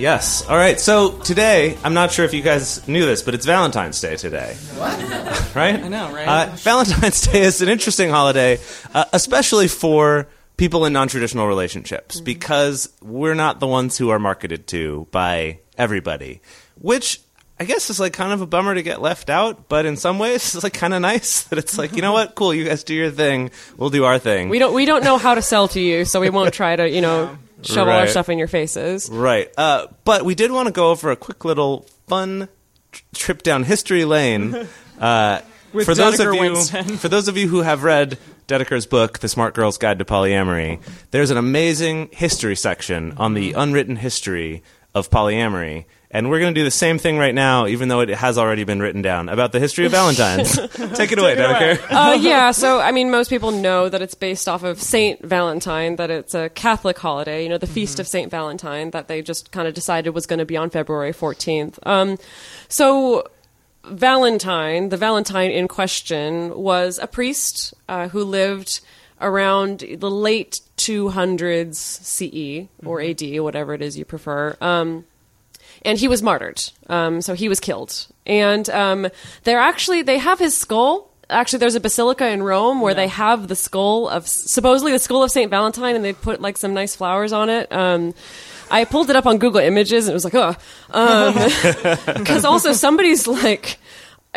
Yes. All right. So today, I'm not sure if you guys knew this, but it's Valentine's Day today. What? right? I know, right? Uh, Valentine's Day is an interesting holiday, uh, especially for people in non-traditional relationships, Mm-hmm. because we're not the ones who are marketed to by everybody, which. I guess it's like kind of a bummer to get left out, but in some ways it's like kind of nice that it's like you know what, cool, you guys do your thing, we'll do our thing. we don't we don't know how to sell to you, so we won't try to you know shove all our stuff in your faces. Right. Uh, but we did want to go over a quick little fun tr- trip down history lane. Uh, With for those of you, Winston. for those of you who have read Dedeker's book, The Smart Girl's Guide to Polyamory, there's an amazing history section on the unwritten history of polyamory. And we're going to do the same thing right now, even though it has already been written down about the history of Valentine's. Take it away, Dedeker. Uh, yeah. So I mean, most people know that it's based off of Saint Valentine, that it's a Catholic holiday. You know, the feast of Saint Valentine that they just kind of decided was going to be on February fourteenth. Um, so. Valentine, the Valentine in question, was a priest uh, who lived around the late 200s CE or AD, whatever it is you prefer. Um, and he was martyred. Um, so he was killed. And um, they're actually they have his skull. Actually, there's a basilica in Rome where they have the skull of supposedly the skull of Saint Valentine, and they put like some nice flowers on it. Um, I pulled it up on Google Images, and it was like, oh, because also somebody's like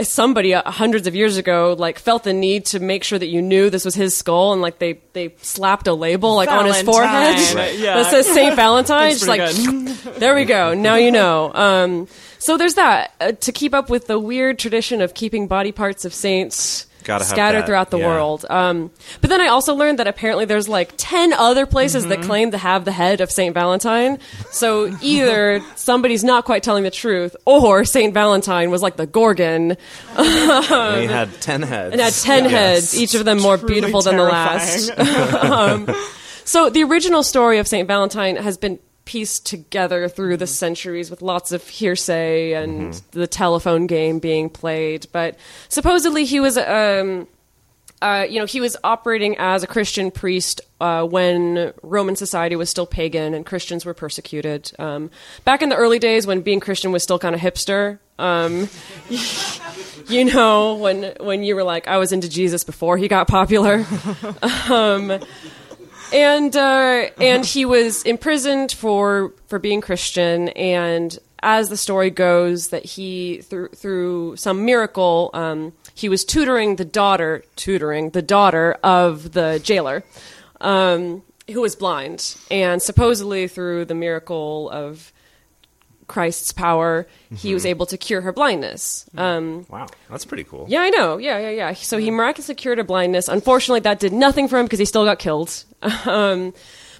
somebody uh, hundreds of years ago like felt the need to make sure that you knew this was his skull and like they they slapped a label like on his forehead. Right, yeah. that says Saint Valentine just like there we go. Now you know. Um, so there's that. Uh, to keep up with the weird tradition of keeping body parts of saints Gotta scattered throughout the yeah. world um, but then I also learned that apparently there's like 10 other places that claim to have the head of Saint Valentine so either somebody's not quite telling the truth or Saint Valentine was like the Gorgon And he had ten heads. and had 10 Yes. heads, each of them more Truly beautiful than the last. um, so the original story of St. Valentine has been pieced together through the centuries with lots of hearsay and the telephone game being played. But supposedly he was. Um, uh, you know, he was operating as a Christian priest uh, when Roman society was still pagan and Christians were persecuted. Um, back in the early days, when being Christian was still kind of hipster, um, you know, when when you were like, I was into Jesus before he got popular. and uh, and he was imprisoned for for being Christian. And as the story goes, that he through through some miracle, um, he was tutoring the daughter, tutoring the daughter of the jailer, um, who was blind, and supposedly through the miracle of Christ's power, he was able to cure her blindness. Um, Wow, that's pretty cool. yeah, I know. Yeah, yeah, yeah. So he miraculously cured her blindness. Unfortunately, that did nothing for him because he still got killed. Um,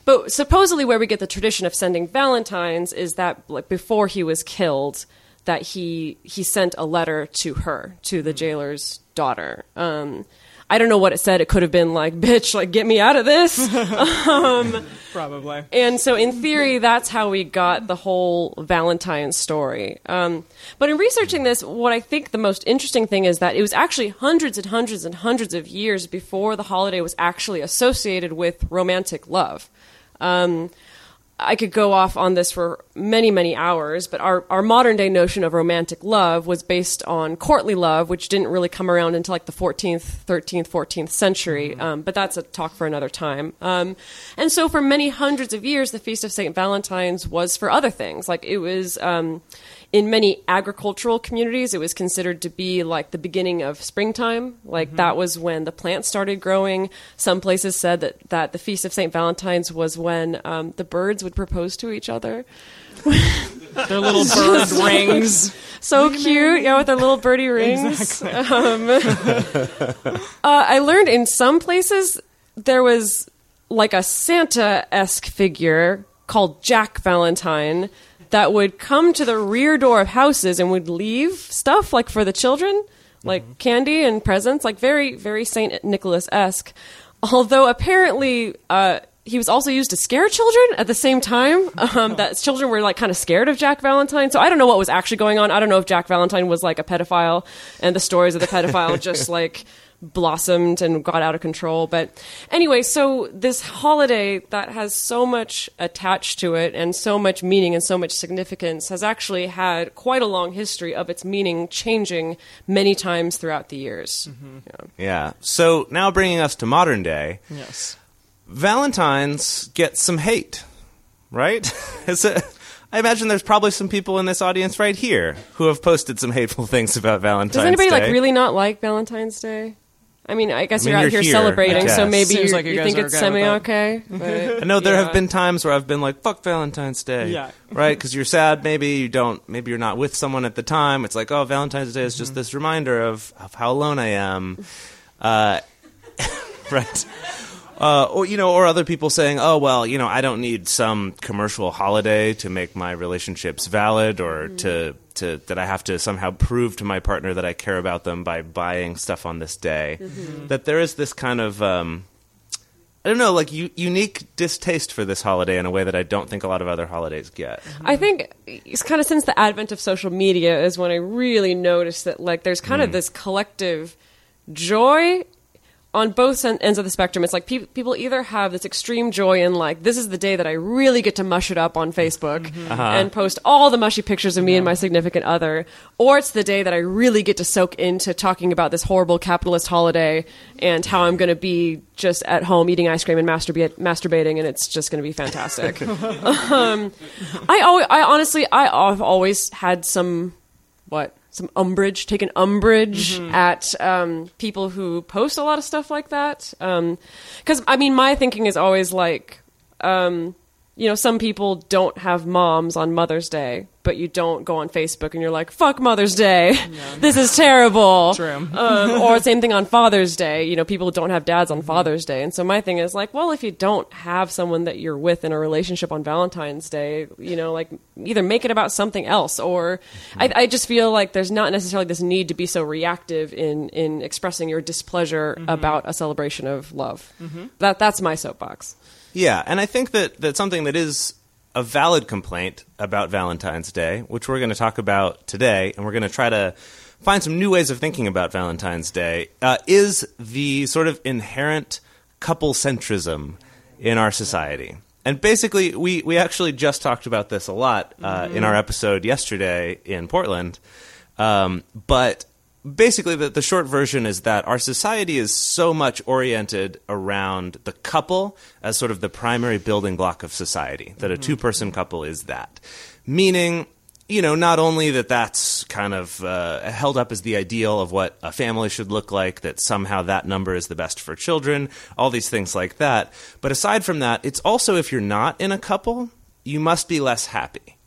but supposedly, where we get the tradition of sending valentines is that like before he was killed, that he he sent a letter to her, to the jailer's daughter. Um, I don't know what it said. It could have been like, "Bitch, like get me out of this." Probably. And so, in theory, that's how we got the whole Valentine story. Um, but in researching this, what I think the most interesting thing is that it was actually hundreds and hundreds and hundreds of years before the holiday was actually associated with romantic love. Um, I could go off on this for many, many hours, but our, our modern day notion of romantic love was based on courtly love, which didn't really come around until like the 14th, 13th, 14th century. Um, but that's a talk for another time. Um, and so for many hundreds of years, the Feast of St. Valentine's was for other things. Like it was, um, in many agricultural communities, it was considered to be like the beginning of springtime. Like that was when the plants started growing. Some places said that, that the Feast of St. Valentine's was when um, the birds would propose to each other. Their little bird rings. so cute, yeah, with their little birdie rings. Um, uh, I learned in some places there was like a Santa esque figure called Jack Valentine that would come to the rear door of houses and would leave stuff like for the children, like candy and presents, like very, very Saint Nicholas esque. Although apparently, uh, he was also used to scare children at the same time. Um, that children were like kind of scared of Jack Valentine. So I don't know what was actually going on. I don't know if Jack Valentine was like a pedophile, and the stories of the pedophile just like blossomed and got out of control. But anyway, so this holiday that has so much attached to it and so much meaning and so much significance has actually had quite a long history of its meaning changing many times throughout the years. Mm-hmm. Yeah. Yeah. So now bringing us to modern day, Yes. Valentine's get some hate, right? Is it, I imagine there's probably some people in this audience right here who have posted some hateful things about Valentine's Does anybody Day. like really not like Valentine's Day? I mean, I guess I mean, you're out you're here, here, celebrating, so maybe you like you you think it's semi okay. I know there yeah. have been times where I've been like, "Fuck Valentine's Day," Yeah. right? Because you're sad. Maybe you don't. Maybe you're not with someone at the time. It's like, oh, Valentine's Day is Mm-hmm. just this reminder of, of how alone I am, uh, right? Uh, or you know, or other people saying, "Oh well, you know, I don't need some commercial holiday to make my relationships valid, or to to that I have to somehow prove to my partner that I care about them by buying stuff on this day." Mm-hmm. That there is this kind of um, I don't know, like u- unique distaste for this holiday in a way that I don't think a lot of other holidays get. Mm-hmm. I think it's kind of since the advent of social media is when I really noticed that like there's kind of mm. this collective joy on both ends of the spectrum. It's like pe- people either have this extreme joy in like this is the day that I really get to mush it up on Facebook mm-hmm. uh-huh. and post all the mushy pictures of me and my significant other, or it's the day that I really get to soak into talking about this horrible capitalist holiday and how I'm going to be just at home eating ice cream and masturbate- masturbating, and it's just going to be fantastic. Um, I always, I honestly, I have always had some what some umbrage, taken umbrage at um, people who post a lot of stuff like that. Because I mean, my thinking is always like, um, you know, some people don't have moms on Mother's Day, but you don't go on Facebook and you're like, "Fuck Mother's Day, this is terrible." True. um, or same thing on Father's Day. You know, people don't have dads on mm-hmm. Father's Day, and so my thing is like, well, if you don't have someone that you're with in a relationship on Valentine's Day, you know, like either make it about something else, or I, mm-hmm. I just feel like there's not necessarily this need to be so reactive in in expressing your displeasure mm-hmm. about a celebration of love. That that's my soapbox. Yeah, and I think that, that something that is a valid complaint about Valentine's Day, which we're going to talk about today, and we're going to try to find some new ways of thinking about Valentine's Day, uh, is the sort of inherent couple centrism in our society. And basically, we, we actually just talked about this a lot uh, in our episode yesterday in Portland. Um, but basically, the, the short version is that our society is so much oriented around the couple as sort of the primary building block of society, that a two person couple is that. Meaning, you know, not only that that's kind of uh, held up as the ideal of what a family should look like, that somehow that number is the best for children, all these things like that. But aside from that, it's also if you're not in a couple, you must be less happy,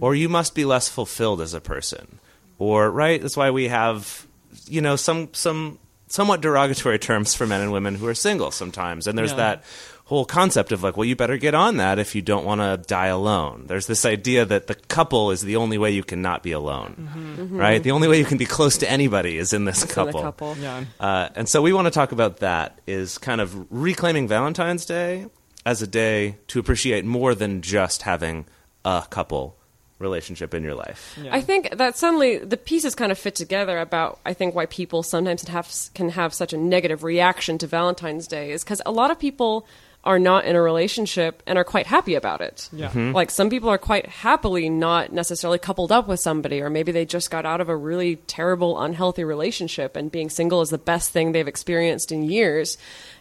or you must be less fulfilled as a person, or right. That's why we have, you know, some some somewhat derogatory terms for men and women who are single sometimes, and there's Yeah. that whole concept of like, well, you better get on that if you don't want to die alone. There's this idea that the couple is the only way you can not be alone, right? The only way you can be close to anybody is in this It's couple. a couple. Yeah. Uh, and so we want to talk about that is kind of reclaiming Valentine's Day as a day to appreciate more than just having a couple relationship in your life. Yeah. I think that suddenly the pieces kind of fit together about I think why people sometimes have can have such a negative reaction to Valentine's Day is because a lot of people are not in a relationship and are quite happy about it. Yeah. Mm-hmm. Like some people are quite happily not necessarily coupled up with somebody, or maybe they just got out of a really terrible, unhealthy relationship, and being single is the best thing they've experienced in years.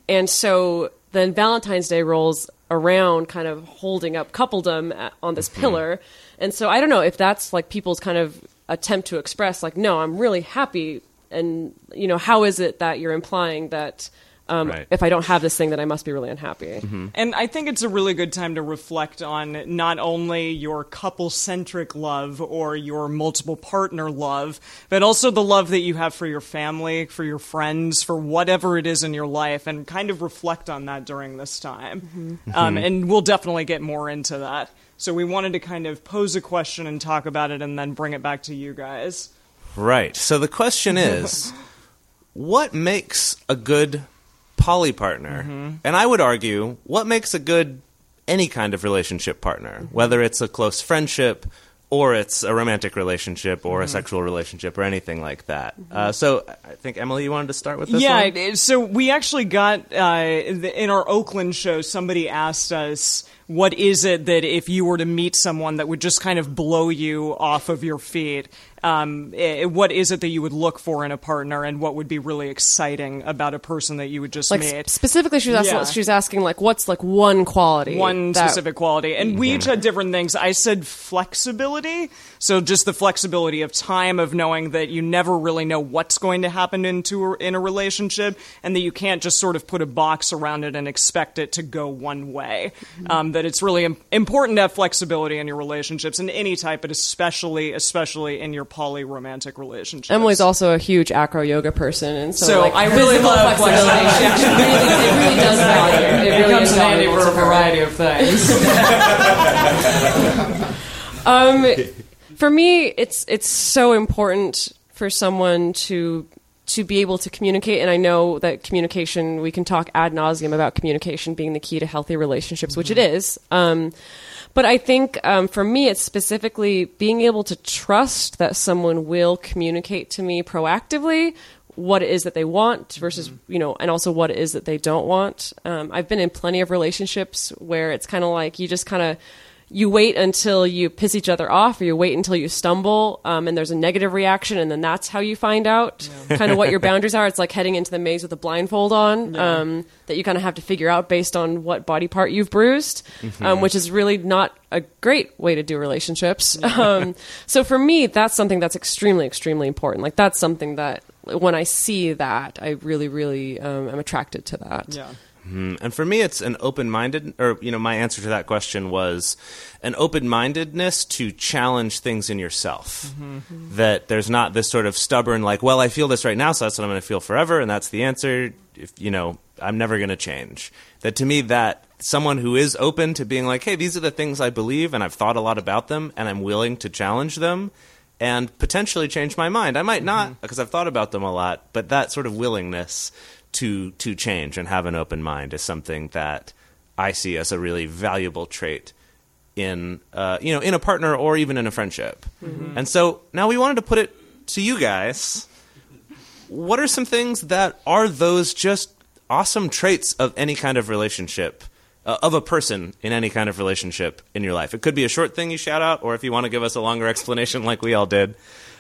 And so then Valentine's Day rolls around, kind of holding up coupledom uh, on this mm-hmm. pillar. And so I don't know if that's like people's kind of attempt to express, like, no, I'm really happy. And, you know, how is it that you're implying that Um, Right. If I don't have this thing, then I must be really unhappy. And I think it's a really good time to reflect on not only your couple centric love or your multiple partner love, but also the love that you have for your family, for your friends, for whatever it is in your life, and kind of reflect on that during this time. Um, and we'll definitely get more into that. So we wanted to kind of pose a question and talk about it and then bring it back to you guys. Right. So the question is, what makes a good poly partner? Mm-hmm. And I would argue, what makes a good any kind of relationship partner, whether it's a close friendship or it's a romantic relationship or a Mm-hmm. sexual relationship or anything like that. Uh, so I think Emily, you wanted to start with this yeah, one? it- so we actually got uh, in our Oakland show. Somebody asked us, "What is it that if you were to meet someone that would just kind of blow you off of your feet? Um, eh, what is it that you would look for in a partner, and what would be really exciting about a person that you would just Like meet?" specifically, she was asking, Yeah. she's asking like, what's like one quality, one that- specific quality. And we each had different things. I said flexibility. So just the flexibility of time of knowing that you never really know what's going to happen into a, in a relationship and that you can't just sort of put a box around it and expect it to go one way. Um, that it's really Im- important to have flexibility in your relationships in any type, but especially, especially in your poly romantic relationships. Emily also a huge acro yoga person, and so, So like, I really love flexibility. She actually really, it really does value. It It really comes in handy for a variety of things. Um, for me, it's it's so important for someone to to be able to communicate, and I know that communication. We can talk ad nauseum about communication being the key to healthy relationships, which it is. Um, but I think um, for me, it's specifically being able to trust that someone will communicate to me proactively what it is that they want versus you know and also what it is that they don't want um, i've been in plenty of relationships where it's kind of like you just kind of you wait until you piss each other off or you wait until you stumble um, and there's a negative reaction and then that's how you find out kind of what your boundaries are. It's like heading into the maze with a blindfold on um, that you kind of have to figure out based on what body part you've bruised um, which is really not a great way to do relationships. Um, so for me that's something that's extremely extremely important. Like that's something that when i see that i really really um, am attracted to that. Yeah. Hmm. And for me, it's an open minded, or, you know, my answer to that question was an open mindedness to challenge things in yourself. Mm-hmm. That there's not this sort of stubborn, like, well, I feel this right now, so that's what I'm going to feel forever, and that's the answer. If, you know, I'm never going to change. That to me, that someone who is open to being like, hey, these are the things I believe, and I've thought a lot about them, and I'm willing to challenge them. And potentially change my mind. I might not mm-hmm. because I've thought about them a lot, but that sort of willingness to to change and have an open mind is something that I see as a really valuable trait in uh, you know in a partner or even in a friendship. And so now we wanted to put it to you guys. What are some things that are those just awesome traits of any kind of relationship? Uh, of a person in any kind of relationship in your life. It could be a short thing you shout out, or if you want to give us a longer explanation like we all did,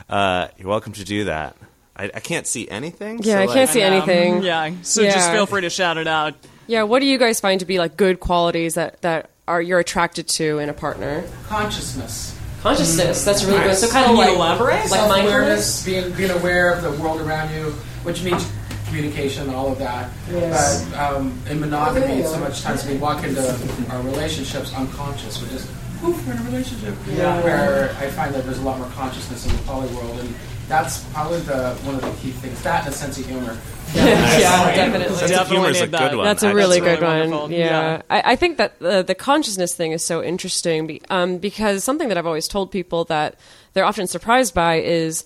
uh, you're welcome to do that. I, I can't see anything. Yeah, so, I like- can't see Um, anything. yeah. So just feel free to shout it out. Yeah, what do you guys find to be like good qualities that that are you're attracted to in a partner? consciousness. Consciousness. That's really good. So kind of you like elaborate? like Self-awareness, mindfulness. being being aware of the world around you, which means communication, all of that. Yes. But um, in monogamy, so much times we walk into our relationships unconscious. We're just poof, we're in a relationship. Yeah. Where I find that there's a lot more consciousness in the poly world, and that's probably the one of the key things. That and a sense of humor. yeah, definitely. Sense of humor is a need that. good one. That's a really That's good really one. wonderful. Yeah, Yeah. I, I think that uh, the consciousness thing is so interesting be, um, because something that I've always told people that they're often surprised by is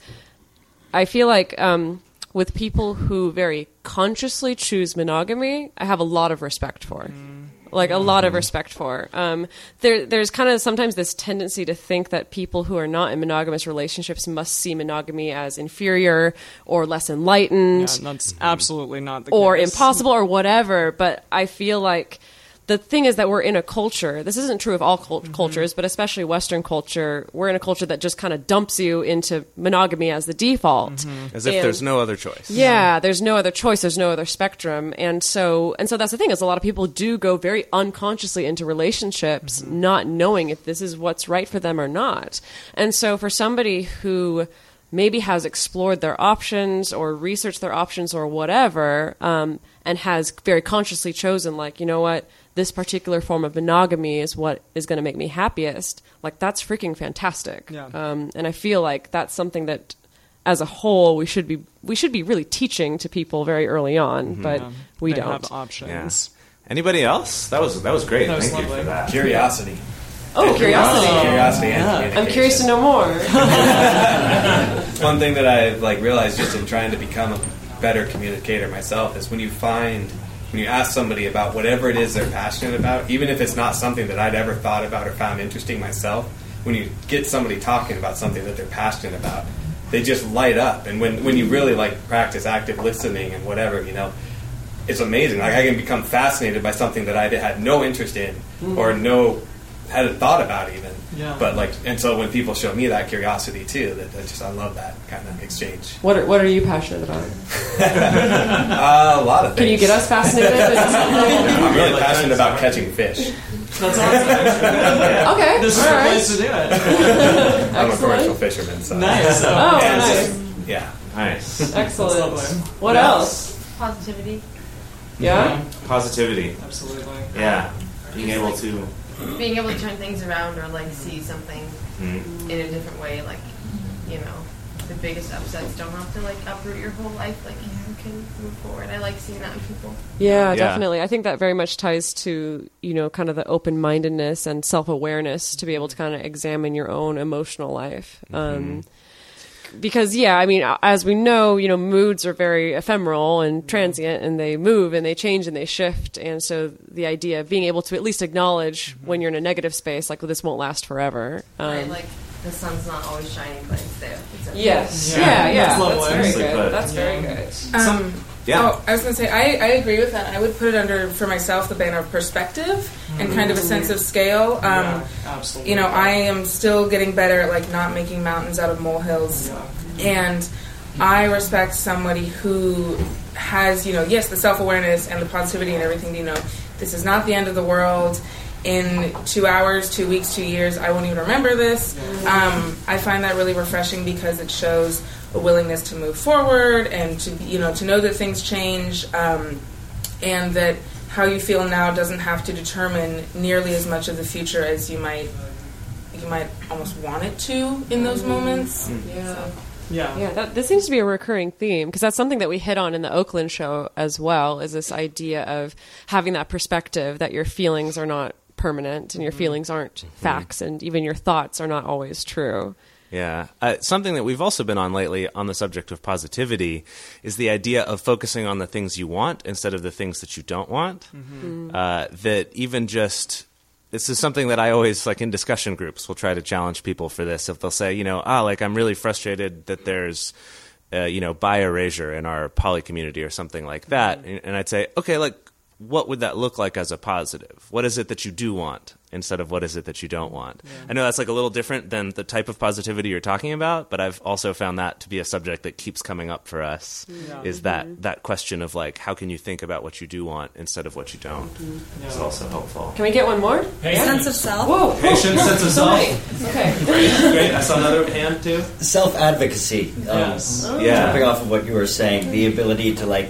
I feel like um, with people who very consciously choose monogamy, I have a lot of respect for. Like a lot of respect for. Um, there, there's kind of sometimes this tendency to think that people who are not in monogamous relationships must see monogamy as inferior or less enlightened Yeah, that's absolutely not the case. or case. impossible or whatever. But I feel like the thing is that we're in a culture. This isn't true of all cult- Mm-hmm. cultures, but especially Western culture. We're in a culture that just kind of dumps you into monogamy as the default. Mm-hmm. As if And- there's no other choice. yeah, there's no other choice. There's no other spectrum, and so and so that's the thing is a lot of people do go very unconsciously into relationships, not knowing if this is what's right for them or not. And so for somebody who maybe has explored their options or researched their options or whatever, um, and has very consciously chosen like you know what this particular form of monogamy is what is going to make me happiest like that's freaking fantastic Yeah. um, and i feel like that's something that as a whole we should be we should be really teaching to people very early on but we they don't have options. Anybody else? That was that was great. That was Thank you for that. Curiosity. oh curiosity Curiosity and i'm curious to know more One thing that I've like realized just in trying to become a better communicator myself is when you find when you ask somebody about whatever it is they're passionate about, even if it's not something that I'd ever thought about or found interesting myself, when you get somebody talking about something that they're passionate about, they just light up. And when when you really like practice active listening and whatever, you know, it's amazing. Like I can become fascinated by something that I had no interest in hmm. or no hadn't thought about even. Yeah. But like, and so when people show me that curiosity too, that, that just I love that kind of exchange. what are, what are you passionate about Uh, a lot of things. can you get us fascinated I'm really passionate about catching fish. That's awesome. okay this is all the right. place to do it. I'm a commercial fisherman, so Nice. oh And nice just- yeah. Nice. excellent lovely. what else positivity. yeah Positivity. Absolutely. Yeah. Being able to. Being able to turn things around or like see something Mm. in a different way, like you know, the biggest upsets don't have to like uproot your whole life. Like you can move forward. I like seeing that in people. Yeah, Yeah. definitely. I think that very much ties to, you know, kind of the open mindedness and self awareness to be able to kind of examine your own emotional life. Um, because, yeah, I mean, as we know, you know, moods are very ephemeral and mm-hmm. transient and they move and they change and they shift. And so the idea of being able to at least acknowledge mm-hmm. when you're in a negative space, like, well, this won't last forever. Um, right? Like the sun's not always shining, but it's there. It's everywhere. yes. Yeah. Yeah, yeah. That's That's, lovely. very Nicely good. put. That's very good. Yeah. Oh, I was going to say, I, I agree with that. I would put it under, for myself, the banner of perspective and kind of a sense of scale. Um, Yeah, absolutely. You know, I am still getting better at like not making mountains out of molehills, and I respect somebody who has, you know, yes, the self awareness and the positivity and everything. You know, this is not the end of the world. In two hours, two weeks, two years, I won't even remember this. Um, I find that really refreshing because it shows a willingness to move forward and to, you know, to know that things change. Um, and that how you feel now doesn't have to determine nearly as much of the future as you might you might almost want it to in those mm. moments. Mm. Yeah. yeah. Yeah, that, this seems to be a recurring theme because that's something that we hit on in the Oakland show as well. Is this idea of having that perspective that your feelings are not permanent and your mm-hmm. feelings aren't mm-hmm. facts, and even your thoughts are not always true. Yeah. Uh, something that we've also been on lately on the subject of positivity is the idea of focusing on the things you want instead of the things that you don't want. Uh, that even just. This is something that I always like in discussion groups. will try to challenge people for this. If they'll say, you know, ah, like I'm really frustrated that there's, uh, you know, bi erasure in our poly community or something like that, and, and I'd say, okay, like what would that look like as a positive? What is it that you do want instead of what is it that you don't want? I know that's like a little different than the type of positivity you're talking about, but I've also found that to be a subject that keeps coming up for us. Is that that question of like how can you think about what you do want instead of what you don't? Is also helpful. Can we get one more? Sense of self. Whoa! Patience, sense of self. Okay. Great. I saw another hand too. Self advocacy. Um, Yes. Yeah. Jumping off of what you were saying, the ability to like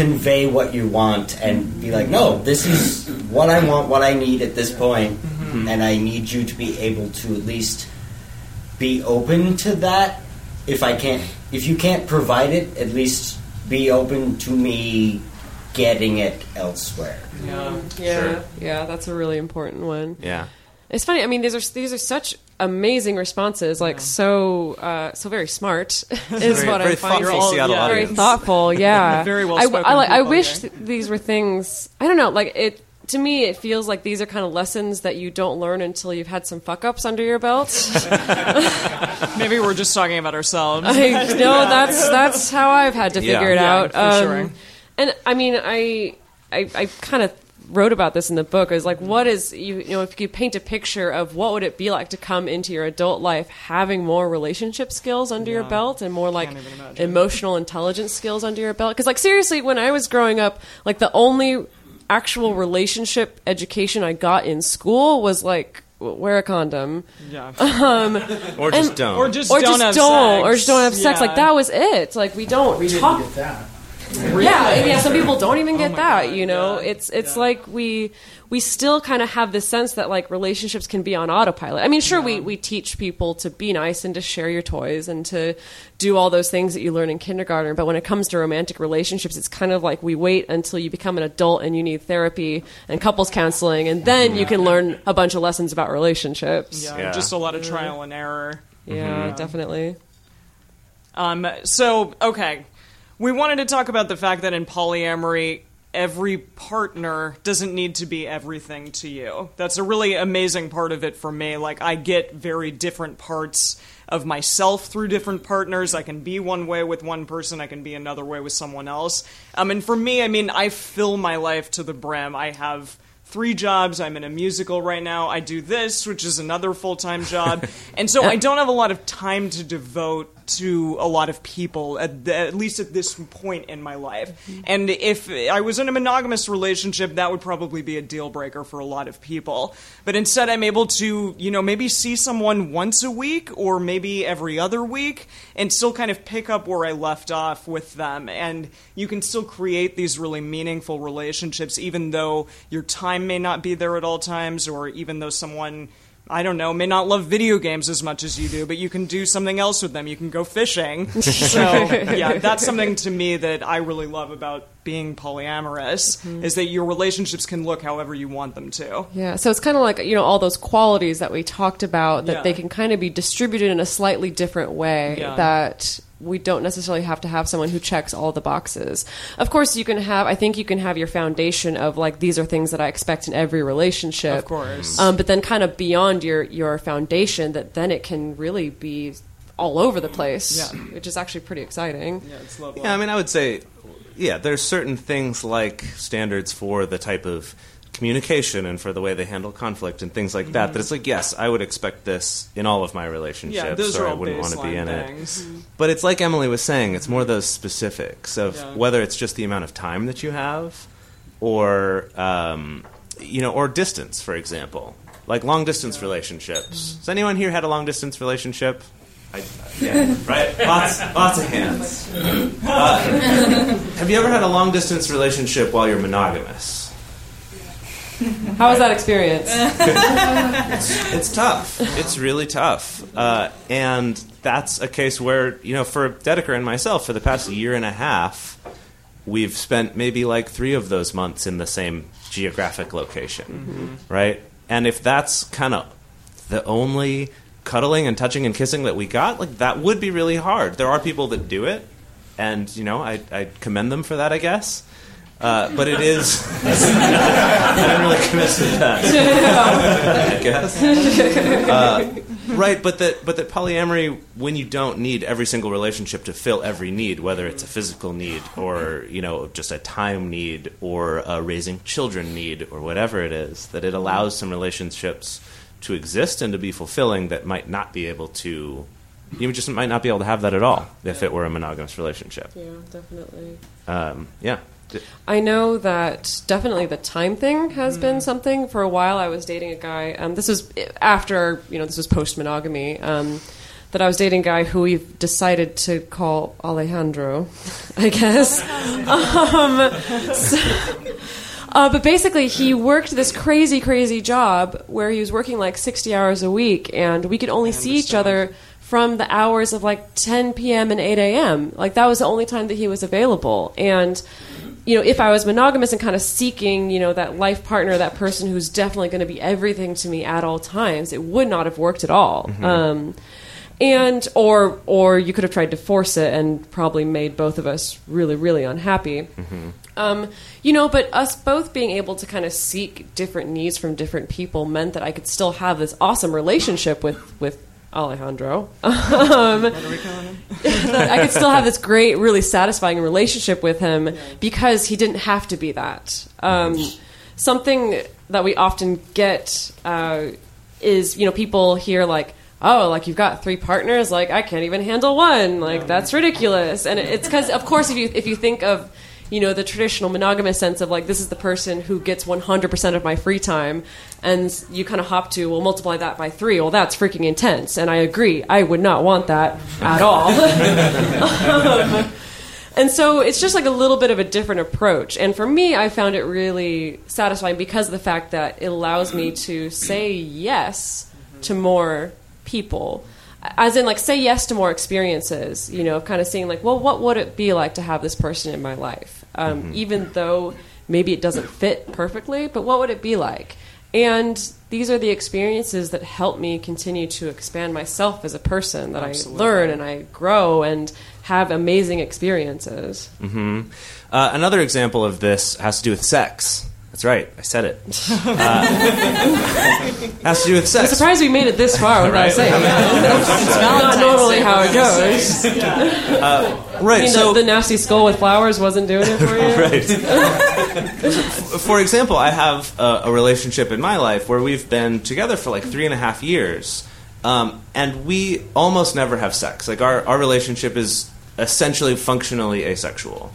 convey what you want and be like, no, this is what I want, what I need at this point, mm-hmm. and I need you to be able to at least be open to that. If I can't, if you can't provide it, at least be open to me getting it elsewhere. Yeah. Yeah, Sure. yeah, that's a really important one. Yeah. It's funny. I mean, these are these are such amazing responses. Like so, uh, so very smart is Very- what very I'm finding. thoughtful Seattle yeah, very thoughtful. Yeah, Very well-spoken I, like- I wish th- these were things. I don't know. Like it to me, it feels like these are kind of lessons that you don't learn until you've had some fuck ups under your belt. Maybe we're just talking about ourselves. I no, that's that's how I've had to Yeah. figure it Yeah, out. Um, sure. And I mean, I I, I kind of wrote about this in the book. Is like, what is you, you know, if you paint a picture of what would it be like to come into your adult life having more relationship skills under your belt and more like Can't even imagine. emotional intelligence skills under your belt? Because like seriously, when I was growing up, like the only actual relationship education I got in school was like wear a condom yeah. Um, or just And- don't. Or just or don't just have don't sex. or just don't have sex Yeah. like that was it like we don't We didn't talk get that. Yeah, yeah. Some people don't even get that. you know, it's it's like we we still kind of have this sense that like relationships can be on autopilot. I mean, sure, we we teach people to be nice and to share your toys and to do all those things that you learn in kindergarten. But when it comes to romantic relationships, it's kind of like we wait until you become an adult and you need therapy and couples counseling, and then you can learn a bunch of lessons about relationships. Yeah, Yeah. just a lot of trial and error. Yeah, definitely. Um, so, okay. We wanted to talk about the fact that in polyamory, every partner doesn't need to be everything to you. That's a really amazing part of it for me. Like, I get very different parts of myself through different partners. I can be one way with one person, I can be another way with someone else. Um, and for me, I mean, I fill my life to the brim. I have three jobs. I'm in a musical right now. I do this, which is another full time job. and so I don't have a lot of time to devote to a lot of people, at, the, at least at this point in my life. Mm-hmm. And if I was in a monogamous relationship, that would probably be a deal breaker for a lot of people. But instead, I'm able to, you know, maybe see someone once a week or maybe every other week and still kind of pick up where I left off with them. And you can still create these really meaningful relationships, even though your time may not be there at all times, or even though someone. I don't know, may not love video games as much as you do, but you can do something else with them. You can go fishing. so, yeah, that's something to me that I really love about being polyamorous is that your relationships can look however you want them to. Yeah, so it's kind of like you know all those qualities that we talked about that Yeah. they can kind of be distributed in a slightly different way Yeah. that we don't necessarily have to have someone who checks all the boxes. Of course, you can have I think you can have your foundation of like these are things that I expect in every relationship. Of course. Um, but then kind of beyond your your foundation that then it can really be all over the place, Yeah. which is actually pretty exciting. Yeah, it's lovely. Yeah, I mean, I would say, yeah, there's certain things like standards for the type of communication and for the way they handle conflict and things like that. That it's like, yes, I would expect this in all of my relationships, yeah, those or I wouldn't want to be in it. things. But it's like Emily was saying, it's more those specifics of Yeah. whether it's just the amount of time that you have, or um, you know, or distance, for example, like long distance relationships. Has anyone here had a long distance relationship? I, yeah, right. Lots, lots of hands. Uh, have you ever had a long distance relationship while you're monogamous? How was that experience? It's tough. It's really tough. Uh, and that's a case where, you know, for Dedeker and myself, for the past year and a half, we've spent maybe like three of those months in the same geographic location, right? And if that's kind of the only cuddling and touching and kissing that we got, like that would be really hard. There are people that do it, and, you know, I, I commend them for that, I guess. Uh, but it is. I didn't really commit to that. I guess. Uh, right, but that but that polyamory, when you don't need every single relationship to fill every need, whether it's a physical need or you know just a time need or a raising children need or whatever it is, that it allows some relationships to exist and to be fulfilling that might not be able to. You just might not be able to have that at all if it were a monogamous relationship. yeah, definitely. Um, yeah. I know that definitely the time thing has been something. For a while, I was dating a guy. Um, this was after you know this was post monogamy. Um, that I was dating a guy who we've decided to call Alejandro, I guess. um, so- uh, but basically, he worked this crazy, crazy job where he was working like 60 hours a week, and we could only see each other from the hours of like 10 p.m. and 8 a.m. Like, that was the only time that he was available. And, you know, if I was monogamous and kind of seeking, you know, that life partner, that person who's definitely going to be everything to me at all times, it would not have worked at all. Um, and or or you could have tried to force it and probably made both of us really really unhappy. Um, you know but us both being able to kind of seek different needs from different people meant that i could still have this awesome relationship with with alejandro. Um, that i could still have this great really satisfying relationship with him because he didn't have to be that. Um, something that we often get uh, is you know people hear like oh like you've got three partners like i can't even handle one. Like that's ridiculous. And it's because of course if you if you think of you know the traditional monogamous sense of like this is the person who gets 100% of my free time and you kind of hop to well multiply that by three well that's freaking intense. And i agree i would not want that at all. Um, And so it's just like a little bit of a different approach. And for me, I found it really satisfying because of the fact that it allows me to say yes to more people. As in, like, say yes to more experiences, you know, of kind of seeing, like, well, what would it be like to have this person in my life? Um, Even though maybe it doesn't fit perfectly, but what would it be like? And these are the experiences that help me continue to expand myself as a person, that I learn and I grow and have amazing experiences. hmm Uh, another example of this has to do with sex. That's right, I said it. Uh, has to do with sex. I'm surprised we made it this far without Right. saying that. It's not normally how it goes. I Right, mean, so the, the nasty skull with flowers wasn't doing it for you. right. for example, I have a, a relationship in my life where we've been together for like three and a half years, um, and we almost never have sex. Like our our relationship is essentially functionally asexual.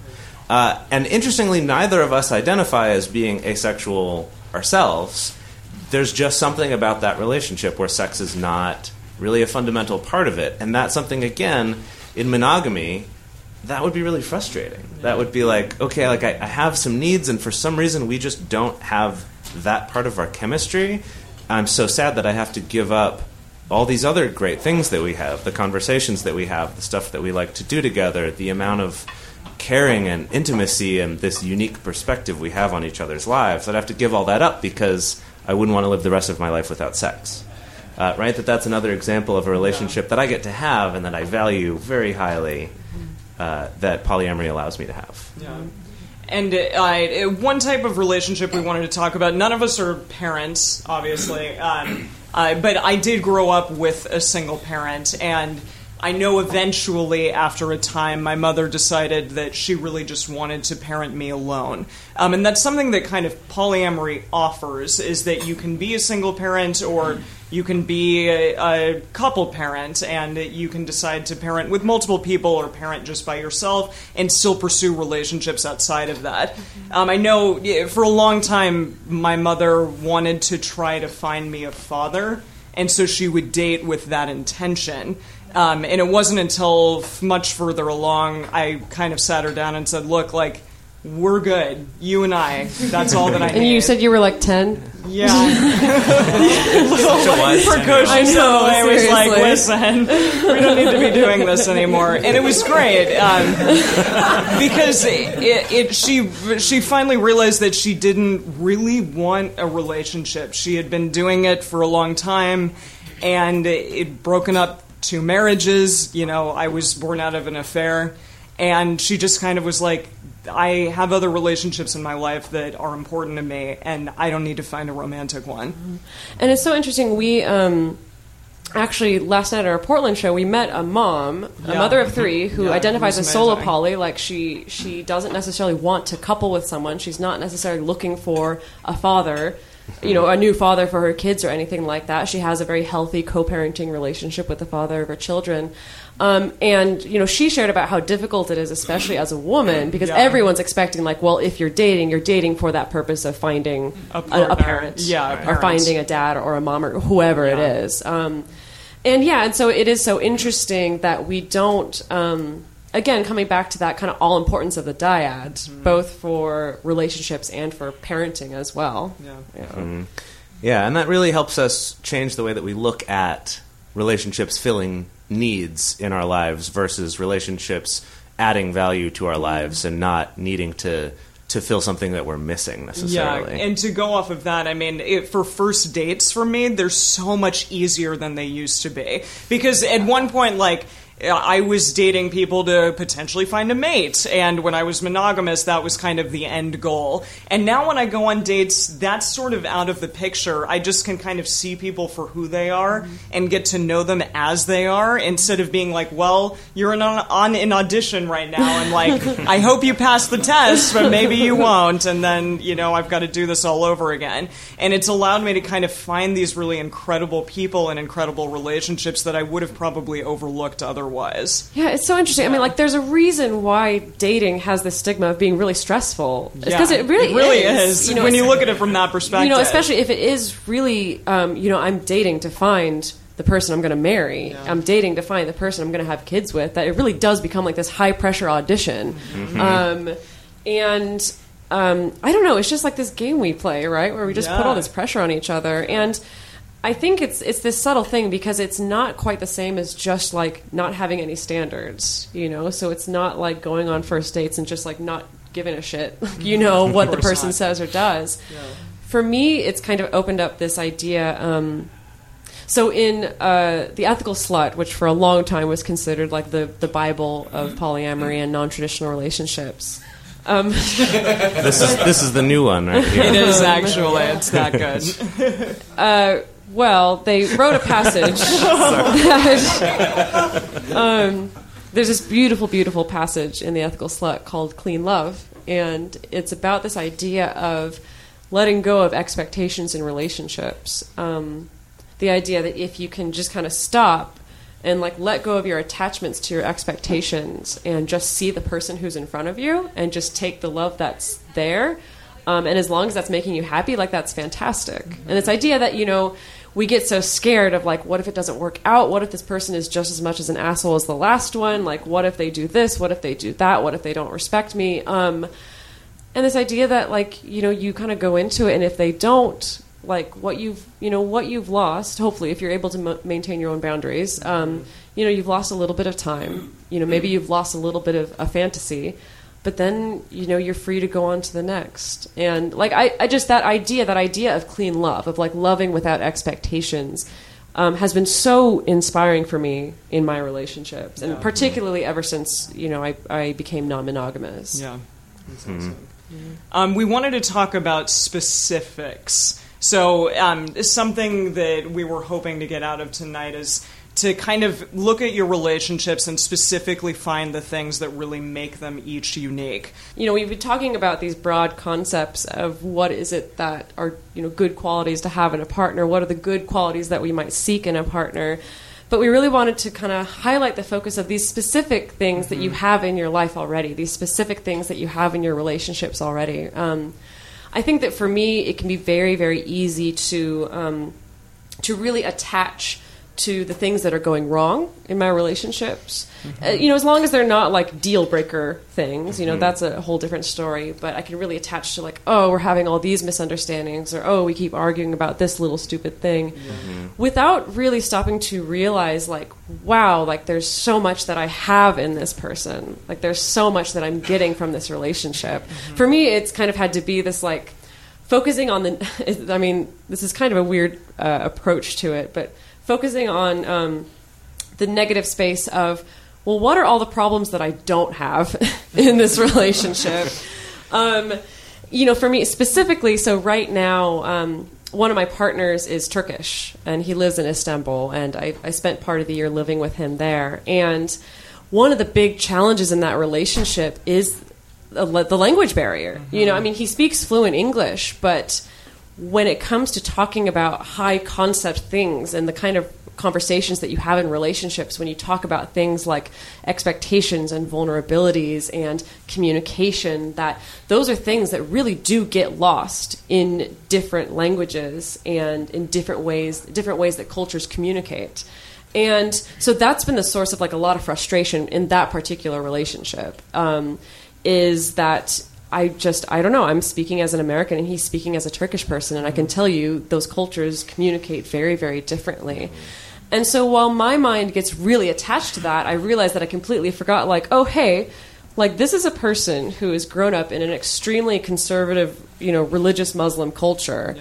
Uh, and interestingly, neither of us identify as being asexual ourselves. There's just something about that relationship where sex is not really a fundamental part of it, and that's something again in monogamy that would be really frustrating. That would be like, okay, like I, I have some needs, and for some reason we just don't have that part of our chemistry. I'm so sad that I have to give up all these other great things that we have, the conversations that we have, the stuff that we like to do together, the amount of caring and intimacy and this unique perspective we have on each other's lives. I'd have to give all that up because I wouldn't want to live the rest of my life without sex. Uh, right? That that's another example of a relationship that I get to have and that I value very highly. Uh, that polyamory allows me to have. Yeah. And uh, uh, one type of relationship we wanted to talk about. None of us are parents, obviously, um, uh, but I did grow up with a single parent, and I know eventually, after a time, my mother decided that she really just wanted to parent me alone, um, and that's something that kind of polyamory offers: is that you can be a single parent or you can be a, a couple parent and you can decide to parent with multiple people or parent just by yourself and still pursue relationships outside of that. Um, I know for a long time my mother wanted to try to find me a father, and so she would date with that intention. Um, and it wasn't until f- much further along I kind of sat her down and said, "Look, like." We're good. You and I. That's all that I need. And you said you were like 10? Yeah. Such a precocious I know, I was like, listen, we don't need to be doing this anymore. And it was great um, because it, it, she she finally realized that she didn't really want a relationship. She had been doing it for a long time, and it broken up two marriages. You know, I was born out of an affair, and she just kind of was like. I have other relationships in my life that are important to me, and I don't need to find a romantic one. And it's so interesting. We um, actually last night at our Portland show, we met a mom, a mother of three, who Yeah, identifies as solo poly. Like she she doesn't necessarily want to couple with someone. She's not necessarily looking for a father. You know, a new father for her kids or anything like that. She has a very healthy co-parenting relationship with the father of her children, um, and you know, she shared about how difficult it is, especially as a woman, because Yeah. everyone's expecting, like, well, if you're dating, you're dating for that purpose of finding A a, a parent, Yeah, a or finding a dad or a mom or whoever it Yeah. is. Um, and yeah, and so it is so interesting that we don't. Um, again, coming back to that kind of all importance of the dyad, Mm-hmm. both for relationships and for parenting as well. Yeah. Yeah, and that really helps us change the way that we look at relationships filling needs in our lives versus relationships adding value to our lives and not needing to to fill something that we're missing necessarily. Yeah, and to go off of that, I mean, it, for first dates for me, they're so much easier than they used to be. Because at one point, like, Uh, I was dating people to potentially find a mate, and when I was monogamous, that was kind of the end goal. And now when I go on dates, that's sort of out of the picture. I just can kind of see people for who they are and get to know them as they are instead of being like, well, you're on, on an audition right now, and like, I hope you pass the test, but maybe you won't, and then, you know, I've got to do this all over again. And it's allowed me to kind of find these really incredible people and incredible relationships that I would have probably overlooked otherwise. Yeah, it's so interesting. I mean, like, there's a reason why dating has this stigma of being really stressful. It's because Yeah, it really, it really is. is. You know, when you look at it from that perspective. you know, especially if it is really, um, you know, I'm dating to find the person I'm going to marry. I'm dating to find the person I'm going to have kids with. That it really does become like this high pressure audition. Mm-hmm. Um, and um, I don't know. It's just like this game we play, right, where we just put all this pressure on each other. And I think it's it's this subtle thing because it's not quite the same as just like not having any standards, you know. So it's not like going on first dates and just like not giving a shit, you know, what the person not. says or does. For me, it's kind of opened up this idea. Um, so in uh, the ethical slut, which for a long time was considered like the the Bible of polyamory and non traditional relationships. Um, This is this is the new one right It here. is actually. It's that good. Uh, well, they wrote a passage that um, there's this beautiful, beautiful passage in the Ethical Slut called "Clean Love," and it's about this idea of letting go of expectations in relationships. Um, the idea that if you can just kind of stop and like let go of your attachments to your expectations and just see the person who's in front of you and just take the love that's there um, and as long as that's making you happy like that's fantastic and this idea that you know we get so scared of like what if it doesn't work out? What if this person is just as much as an asshole as the last one? Like what if they do this? What if they do that? What if they don't respect me? Um, and this idea that like you know you kind of go into it and if they don't like what you've you know what you've lost hopefully if you're able to mo- maintain your own boundaries um, you know you've lost a little bit of time. You know maybe you've lost a little bit of a fantasy but then you know you're free to go on to the next. And like I, I just that idea that idea of clean love of like loving without expectations um, has been so inspiring for me in my relationships. And particularly ever since you know I, I became non-monogamous. Yeah. Um, we wanted to talk about specifics. So, um, something that we were hoping to get out of tonight is to kind of look at your relationships and specifically find the things that really make them each unique. you know we've been talking about these broad concepts of what is it that are you know good qualities to have in a partner. What are the good qualities that we might seek in a partner? But we really wanted to kind of highlight the focus of these specific things that you have in your life already these specific things that you have in your relationships already. Um, i think that for me it can be very very easy to um, to really attach to the things that are going wrong in my relationships. Uh, you know, as long as they're not like deal breaker things, you know, that's a whole different story. But I can really attach to like, oh, we're having all these misunderstandings, or oh, we keep arguing about this little stupid thing, without really stopping to realize like, wow, like there's so much that I have in this person. Like there's so much that I'm getting from this relationship. For me, it's kind of had to be this like focusing on the i mean this is kind of a weird uh, approach to it but focusing on um, the negative space of well what are all the problems that i don't have in this relationship? Um, you know for me specifically so right now um, one of my partners is turkish and he lives in istanbul and I, I spent part of the year living with him there. And one of the big challenges in that relationship is the the language barrier. You know, I mean, he speaks fluent English, but when it comes to talking about high concept things and the kind of conversations that you have in relationships when you talk about things like expectations and vulnerabilities and communication that those are things that really do get lost in different languages and in different ways different ways that cultures communicate. And so that's been the source of like a lot of frustration in that particular relationship um, is that I just I don't know I'm speaking as an American and he's speaking as a Turkish person and I can tell you those cultures communicate very very differently. And so while my mind gets really attached to that, I realize that I completely forgot like oh hey, like this is a person who has grown up in an extremely conservative, you know, religious Muslim culture.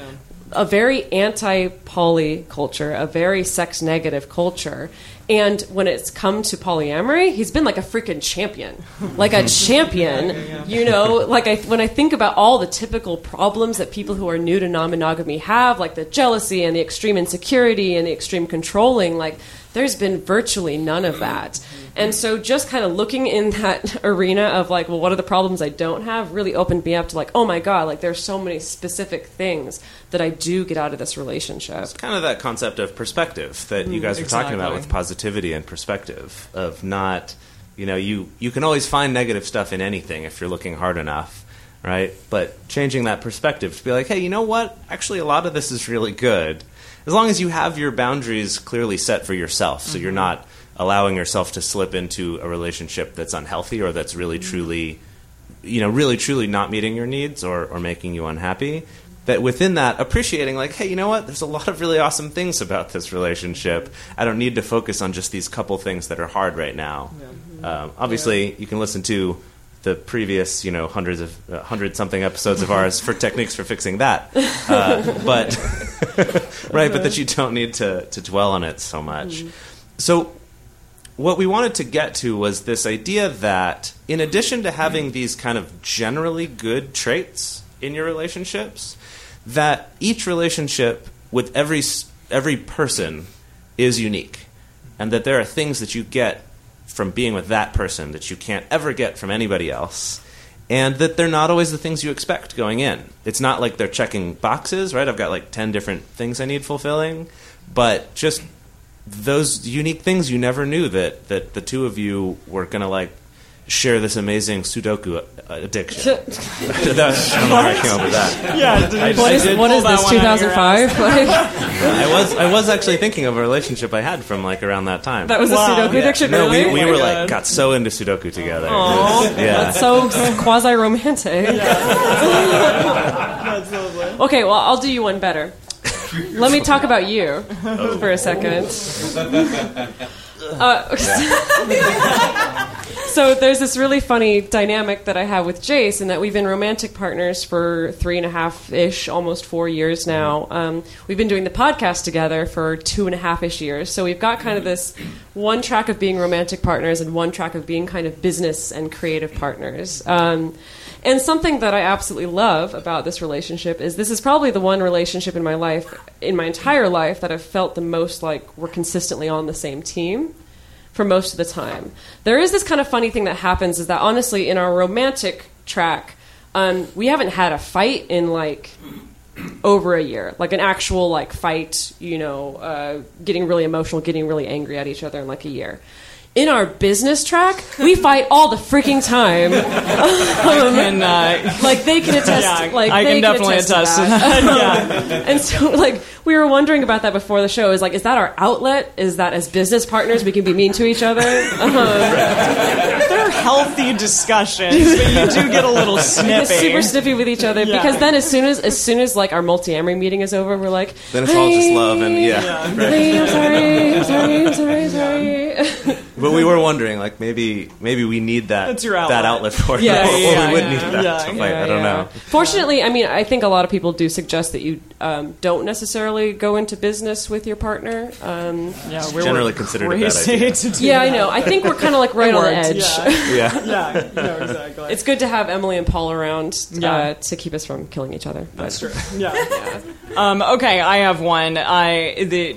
A very anti poly culture, a very sex negative culture. And when it's come to polyamory, he's been like a freaking champion. Like a champion, you know, like I, when I think about all the typical problems that people who are new to non monogamy have, like the jealousy and the extreme insecurity and the extreme controlling, like there's been virtually none of that. And so just kind of looking in that arena of like, well, what are the problems I don't have really opened me up to like, oh my God, like there's so many specific things that I do get out of this relationship. It's kind of that concept of perspective that you mm, guys were talking about with positivity and perspective of not you know you you can always find negative stuff in anything if you're looking hard enough right but changing that perspective to be like hey you know what actually a lot of this is really good as long as you have your boundaries clearly set for yourself, so you're not allowing yourself to slip into a relationship that's unhealthy or that's really truly, you know, really truly not meeting your needs or, or making you unhappy. That within that, appreciating like, hey, you know what? There's a lot of really awesome things about this relationship. I don't need to focus on just these couple things that are hard right now. Um, obviously, you can listen to the previous, you know, hundreds of uh, hundred something episodes of ours for techniques for fixing that. Uh, but right, but that you don't need to to dwell on it so much. So what we wanted to get to was this idea that in addition to having these kind of generally good traits in your relationships, that each relationship with every every person is unique, and that there are things that you get from being with that person that you can't ever get from anybody else. And that they're not always the things you expect going in. It's not like they're checking boxes, right? I've got like 10 different things I need fulfilling, but just those unique things you never knew that that the two of you were gonna like share this amazing Sudoku uh, addiction. That- I don't know how I came up with that. Yeah, did I- you I What is, did what pull is that this, one out of your 2005? Like, I was I was actually thinking of a relationship I had from like around that time. that was a Wow. Sudoku Yeah. addiction, no, really? we, we Oh were God. like got so into Sudoku together. Aw, yeah. That's so quasi romantic. okay, well, I'll do you one better. Let me talk about you for a second. Uh, so there's this really funny dynamic that I have with Jase, and that we've been romantic partners for three and a half ish, almost four years now. Um, we've been doing the podcast together for two and a half ish years. So we've got kind of this one track of being romantic partners and one track of being kind of business and creative partners. Um, and something that I absolutely love about this relationship is this is probably the one relationship in my life, in my entire life, that I've felt the most like we're consistently on the same team for most of the time. There is this kind of funny thing that happens is that honestly, in our romantic track, um, we haven't had a fight in like over a year, like an actual like fight, you know, uh, getting really emotional, getting really angry at each other in like a year. In our business track, we fight all the freaking time. And, uh, like they can attest. Yeah, like I can definitely attest, attest to to that. that. yeah. And so, like, we were wondering about that before the show. Is like, is that our outlet? Is that as business partners we can be mean to each other? Uh, They're healthy discussions, but you do get a little snippy. super snippy with each other Yeah. because then as soon as as soon as like our Multiamory meeting is over, we're like, Then it's all just love and yeah. hey, I'm sorry, I'm sorry, I'm sorry, sorry. But we were wondering, like maybe maybe we need that That's your that outlet. outlet for it, Yeah, or, or yeah, we would yeah, need that yeah, to fight. Yeah, I don't yeah. know. Fortunately, I mean, I think a lot of people do suggest that you um, don't necessarily go into business with your partner. Um, yeah, we Generally were considered a bad idea. to do yeah, I know. I think we're kind of like right on the edge. yeah. Yeah. Yeah, no, exactly. It's good to have Emily and Paul around uh, Yeah. to keep us from killing each other. That's true. Yeah. Um, okay, I have one. I the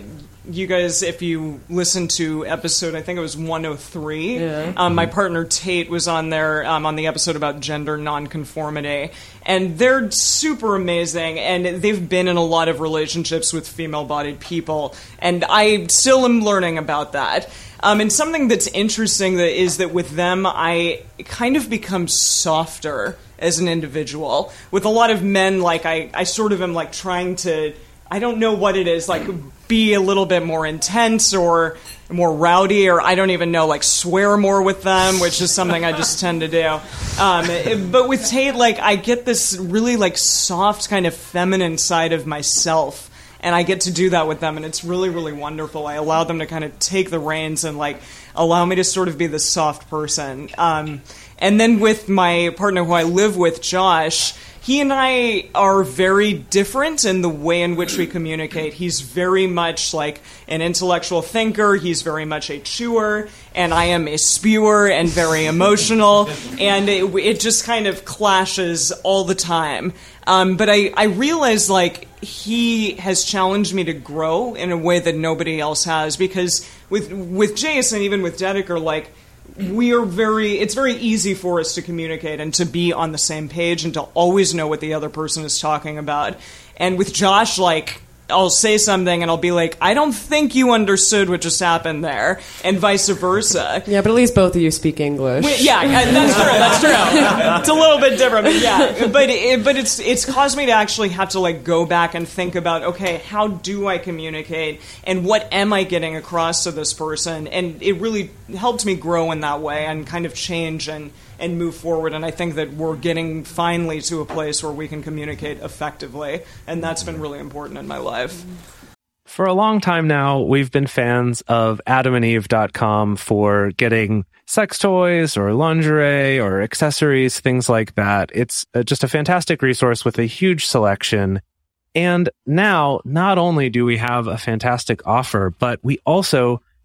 you guys, if you listen to episode, I think it was 103. Yeah. Um, my partner Tate was on there um, on the episode about gender nonconformity, and they're super amazing. And they've been in a lot of relationships with female-bodied people, and I still am learning about that. Um, and something that's interesting that is that with them, I kind of become softer as an individual. With a lot of men, like I, I sort of am like trying to, I don't know what it is, like be a little bit more intense or more rowdy, or I don't even know, like swear more with them, which is something I just tend to do. Um, it- but with Tate, like I get this really like soft kind of feminine side of myself and I get to do that with them, and it's really, really wonderful. I allow them to kind of take the reins and like allow me to sort of be the soft person. Um, and then with my partner who I live with, Josh, he and I are very different in the way in which we communicate. He's very much like an intellectual thinker. He's very much a chewer, and I am a spewer and very emotional. And it, it just kind of clashes all the time. Um, but I, I realize like he has challenged me to grow in a way that nobody else has because with with Jason, even with Dedeker, like we are very it's very easy for us to communicate and to be on the same page and to always know what the other person is talking about. And with Josh, like I'll say something and I'll be like, I don't think you understood what just happened there, and vice versa. Yeah, but at least both of you speak English. Wait, yeah, yeah, that's true. That's true. It's a little bit different, but yeah. But it, but it's it's caused me to actually have to like go back and think about okay, how do I communicate and what am I getting across to this person? And it really helped me grow in that way and kind of change and and move forward. And I think that we're getting finally to a place where we can communicate effectively, and that's been really important in my life. For a long time now, we've been fans of adamandeve.com for getting sex toys or lingerie or accessories, things like that. It's uh, just a fantastic resource with a huge selection. And now, not only do we have a fantastic offer, but we also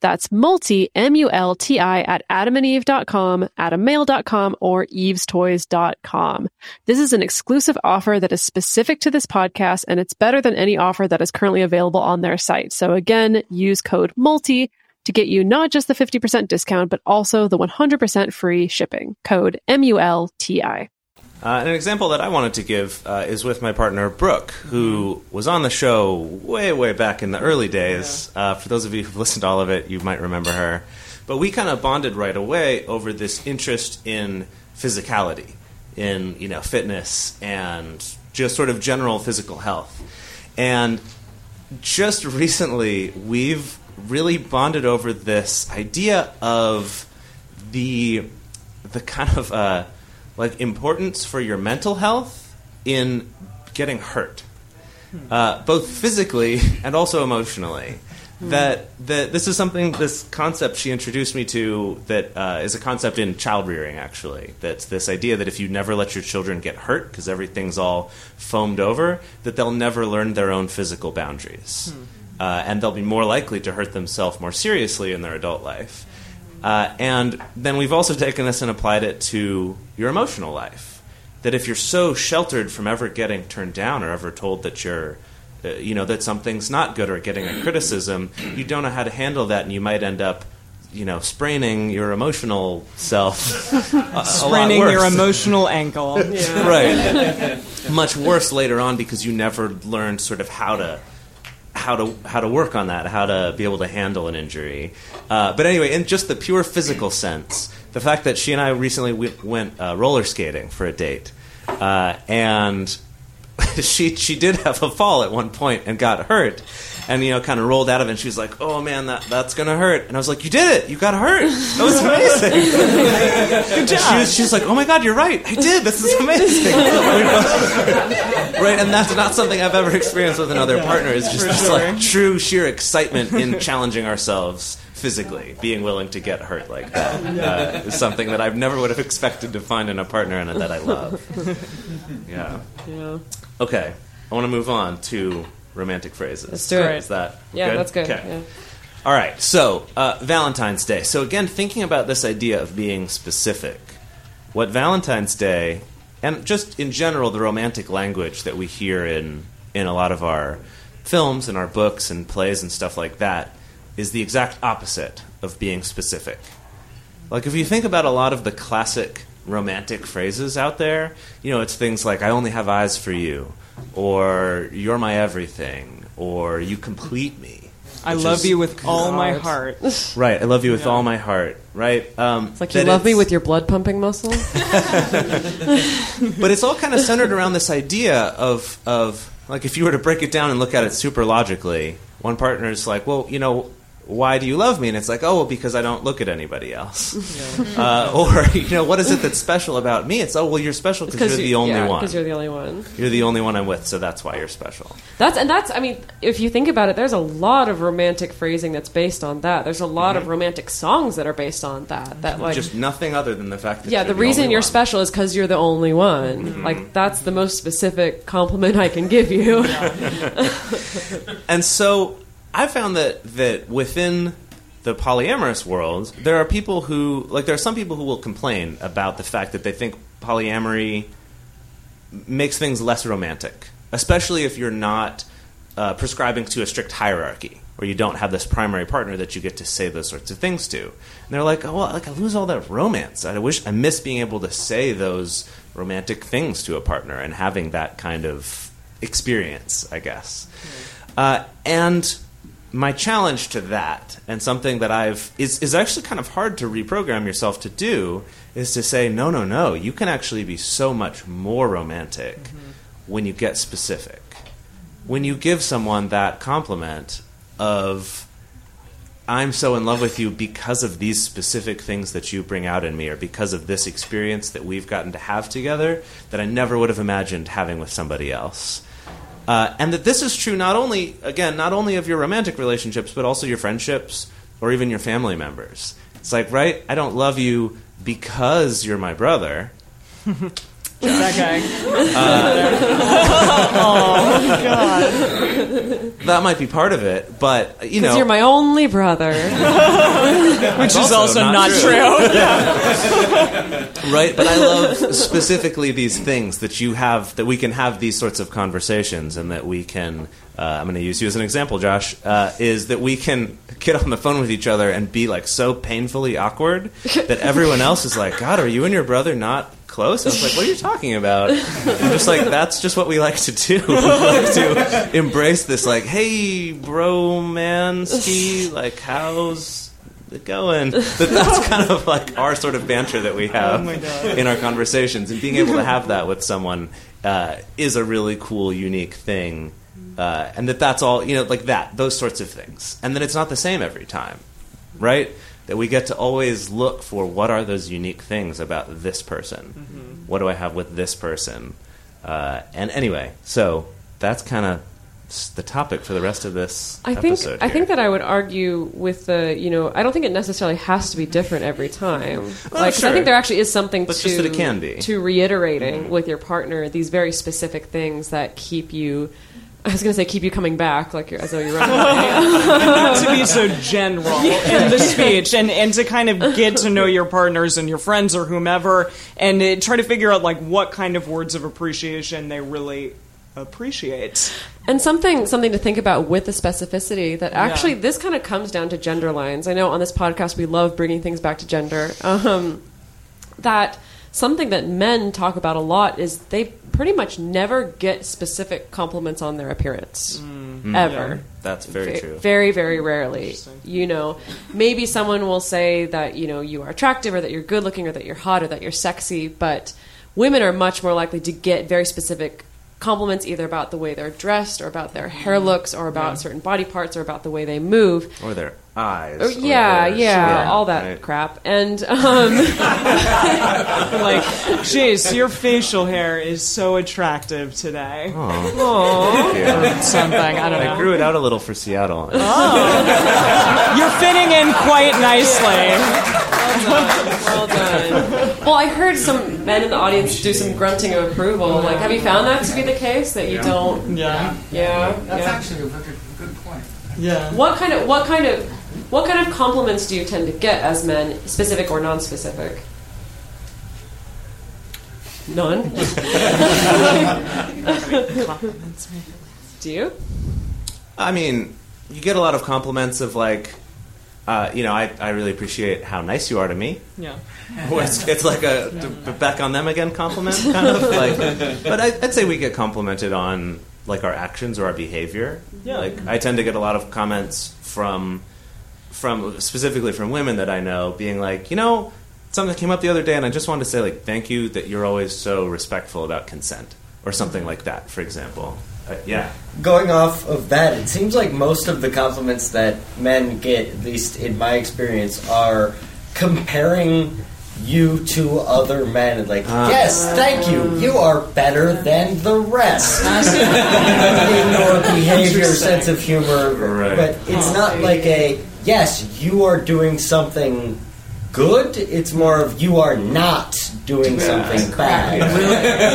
That's multi, M-U-L-T-I at adamandeve.com, adammale.com, or evestoys.com. This is an exclusive offer that is specific to this podcast and it's better than any offer that is currently available on their site. So again, use code MULTI to get you not just the 50% discount, but also the 100% free shipping. Code M-U-L-T-I. Uh, an example that I wanted to give uh, is with my partner Brooke, who was on the show way, way back in the early days. Uh, for those of you who've listened to all of it, you might remember her. But we kind of bonded right away over this interest in physicality, in you know fitness, and just sort of general physical health. And just recently, we've really bonded over this idea of the the kind of uh, like importance for your mental health in getting hurt, uh, both physically and also emotionally. That that this is something this concept she introduced me to that uh, is a concept in child rearing actually. That's this idea that if you never let your children get hurt because everything's all foamed over, that they'll never learn their own physical boundaries, uh, and they'll be more likely to hurt themselves more seriously in their adult life. Uh, and then we've also taken this and applied it to your emotional life. That if you're so sheltered from ever getting turned down or ever told that you're, uh, you know, that something's not good or getting a criticism, you don't know how to handle that, and you might end up, you know, spraining your emotional self. a- a Spraining your emotional ankle. right. Much worse later on because you never learned sort of how to how to how to work on that, how to be able to handle an injury. Uh, but anyway, in just the pure physical sense, the fact that she and I recently w- went uh, roller skating for a date, uh, and she she did have a fall at one point and got hurt. And you know, kind of rolled out of it. and She was like, "Oh man, that that's gonna hurt." And I was like, "You did it! You got hurt! That was amazing! Good job!" She was, she was like, "Oh my god, you're right! I did! This is amazing!" right, and that's not something I've ever experienced with another partner. It's just this like true sheer excitement in challenging ourselves physically, being willing to get hurt like that uh, is something that I never would have expected to find in a partner and that I love. Yeah. Yeah. Okay, I want to move on to romantic phrases. Let's do it. Is that Yeah, good? that's good. Okay. Yeah. All right, so uh, Valentine's Day. So again, thinking about this idea of being specific, what Valentine's Day, and just in general, the romantic language that we hear in in a lot of our films and our books and plays and stuff like that, is the exact opposite of being specific. Like if you think about a lot of the classic romantic phrases out there, you know, it's things like "I only have eyes for you," or "You're my everything," or "You complete me." I love is- you with all my heart. Right, I love you with Yeah. all my heart. Right, um, It's like you love me with your blood pumping muscle. but it's all kind of centered around this idea of of like if you were to break it down and look at it super logically, one partner is like, well, you know, why do you love me? And it's like, oh, well, because I don't look at anybody else. uh, or, you know, what is it that's special about me? It's, oh, well, you're special because you're the only yeah, one. Because you're the only one. You're the only one I'm with, so that's why you're special. That's and that's. I mean, if you think about it, there's a lot of romantic phrasing that's based on that. There's a lot of romantic songs that are based on that. That like. Mm-hmm. Just nothing other than the fact that yeah, you're the reason you're one. special is because you're the only one. Mm-hmm. Like that's the most specific compliment I can give you. And so I found that that within the polyamorous world, there are people who like there are some people who will complain about the fact that they think polyamory makes things less romantic, especially if you're not uh, prescribing to a strict hierarchy or you don't have this primary partner that you get to say those sorts of things to. And they're like, "Oh, well, like I lose all that romance. I wish I miss being able to say those romantic things to a partner and having that kind of experience, I guess." Uh, and my challenge to that, and something that I've is is actually kind of hard to reprogram yourself to do, is to say, no, no, no. You can actually be so much more romantic mm-hmm. when you get specific. When you give someone that compliment of, I'm so in love with you because of these specific things that you bring out in me, or because of this experience that we've gotten to have together that I never would have imagined having with somebody else. Uh, and that this is true not only, again, not only of your romantic relationships, but also your friendships or even your family members. It's like, right? I don't love you because you're my brother. that guy. oh God! That might be part of it, but you know, you're my only brother. Which is also not true. right? But I love specifically these things that you have, that we can have these sorts of conversations, and that we can. Uh, I'm going to use you as an example, Josh. Uh, is that we can get on the phone with each other and be like so painfully awkward that everyone else is like, "God, are you and your brother not close?" I was like, "What are you talking about?" I'm just like, "That's just what we like to do. we like to embrace this, like, hey, bro, man, ski, like, how's it going?" That that's kind of like our sort of banter that we have Oh in our conversations, and being able to have that with someone uh, is a really cool, unique thing. Uh, and that that's all you know, like that, those sorts of things, and then it's not the same every time, right? That we get to always look for what are those unique things about this person. What do I have with this person? Uh, and anyway, so that's kind of the topic for the rest of this I think episode. I think that I would argue with the you know I don't think it necessarily has to be different every time. like 'cause I sure. think there actually is something But to just that it can be. to reiterating with your partner these very specific things that keep you. I was going to say keep you coming back, like you're, as though you're running away. Not to be so general in the speech and, and to kind of get to know your partners and your friends or whomever and uh, try to figure out like what kind of words of appreciation they really appreciate. And something something to think about with the specificity that actually Yeah. this kind of comes down to gender lines. I know on this podcast we love bringing things back to gender. Um, that something that men talk about a lot is they pretty much never get specific compliments on their appearance mm. Mm. ever. that's very Ve- true. Very, very rarely. You know, maybe someone will say that, you know, you are attractive or that you're good looking or that you're hot or that you're sexy, but women are much more likely to get very specific compliments either about the way they're dressed or about their hair looks or about certain body parts or about the way they move. or their eyes. Or- or yeah, their- yeah, all that right. crap. And um, Like, jeez, your facial hair is so attractive today. Thank you. Something, I don't I grew it out a little for Seattle. oh. You're fitting in quite nicely. well done. Well, I heard some men in the audience do some grunting of approval. Like, have you found that to be the case? That you don't? Yeah. Yeah. That's yeah. actually a very good point. Yeah. What kind of what kind of what kind of compliments do you tend to get as men, specific or non-specific? None. do you? I mean, you get a lot of compliments of like, uh, you know, I, I really appreciate how nice you are to me. Yeah. it's, it's like a d- back on them again compliment, kind of like. But I, I'd say we get complimented on like our actions or our behavior. Yeah. Like I tend to get a lot of comments from from specifically from women that I know, being like, you know, something came up the other day, and I just wanted to say like, thank you that you're always so respectful about consent. or something like that, for example. Uh, yeah. Going off of that, it seems like most of the compliments that men get, at least in my experience, are comparing you to other men. Like, Ah. yes, thank you. You are better than the rest. in your behavior, sense of humor. Right. But it's not like a, yes, you are doing something good. It's more of you are not doing something bad.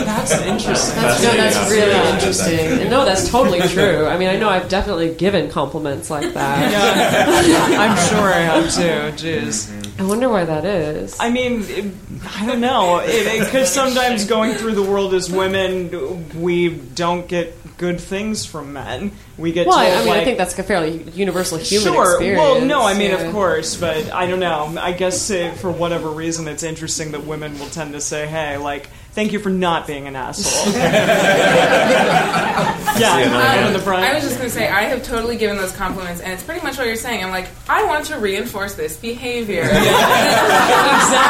That's interesting. That's, no, that's Yeah. really Yeah. interesting. And no, that's totally true. I mean, I know I've definitely given compliments like that. Yeah, I'm sure I have too. Jeez. Mm-hmm. I wonder why that is. I mean, it- I don't know. Because sometimes going through the world as women, we don't get good things from men. We get well, told, I, I mean, like, I think that's a fairly universal human sure. experience. Well, no, I mean, yeah. of course, but I don't know. I guess uh, for whatever reason, it's interesting that women will tend to say, "Hey, like, thank you for not being an asshole." yeah, another in the front. I was just going to say, I have totally given those compliments, and it's pretty much what you're saying. I'm like, I want to reinforce this behavior. exactly,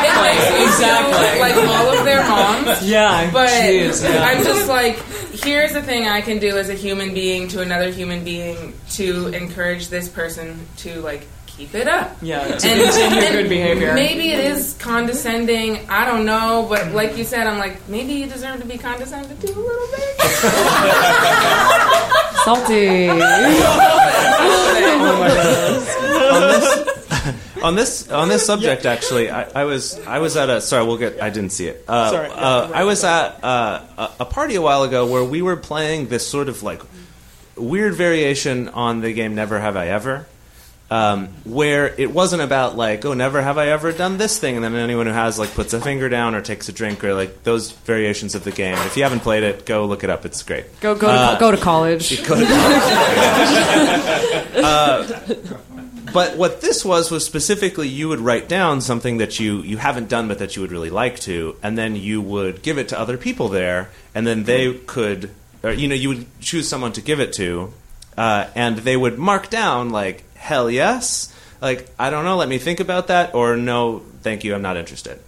It makes me feel exactly. Like all of their moms. yeah, But jeez, yeah. I'm just like, here's the thing I can do as a human being to another human being to encourage this person to like keep it up. yeah, to And- continue and good behavior. Maybe it is condescending. I don't know, but like you said, I'm like maybe you deserve to be condescended to a little bit. salty. on this on this subject actually I, I was I was at a sorry we'll get I didn't see it uh, Sorry. uh, I was at uh, a, a party a while ago where we were playing this sort of like weird variation on the game Never Have I Ever um, where it wasn't about like oh never have I ever done this thing and then anyone who has like puts a finger down or takes a drink or like those variations of the game. If you haven't played it go look it up. It's great. Go go to, Uh, go to college. Go to Uh, but what this was was specifically you would write down something that you you haven't done but that you would really like to, and then you would give it to other people there, and then they could, or, you know, you would choose someone to give it to, uh, and they would mark down like hell yes, like I don't know, let me think about that, or no, thank you, I'm not interested,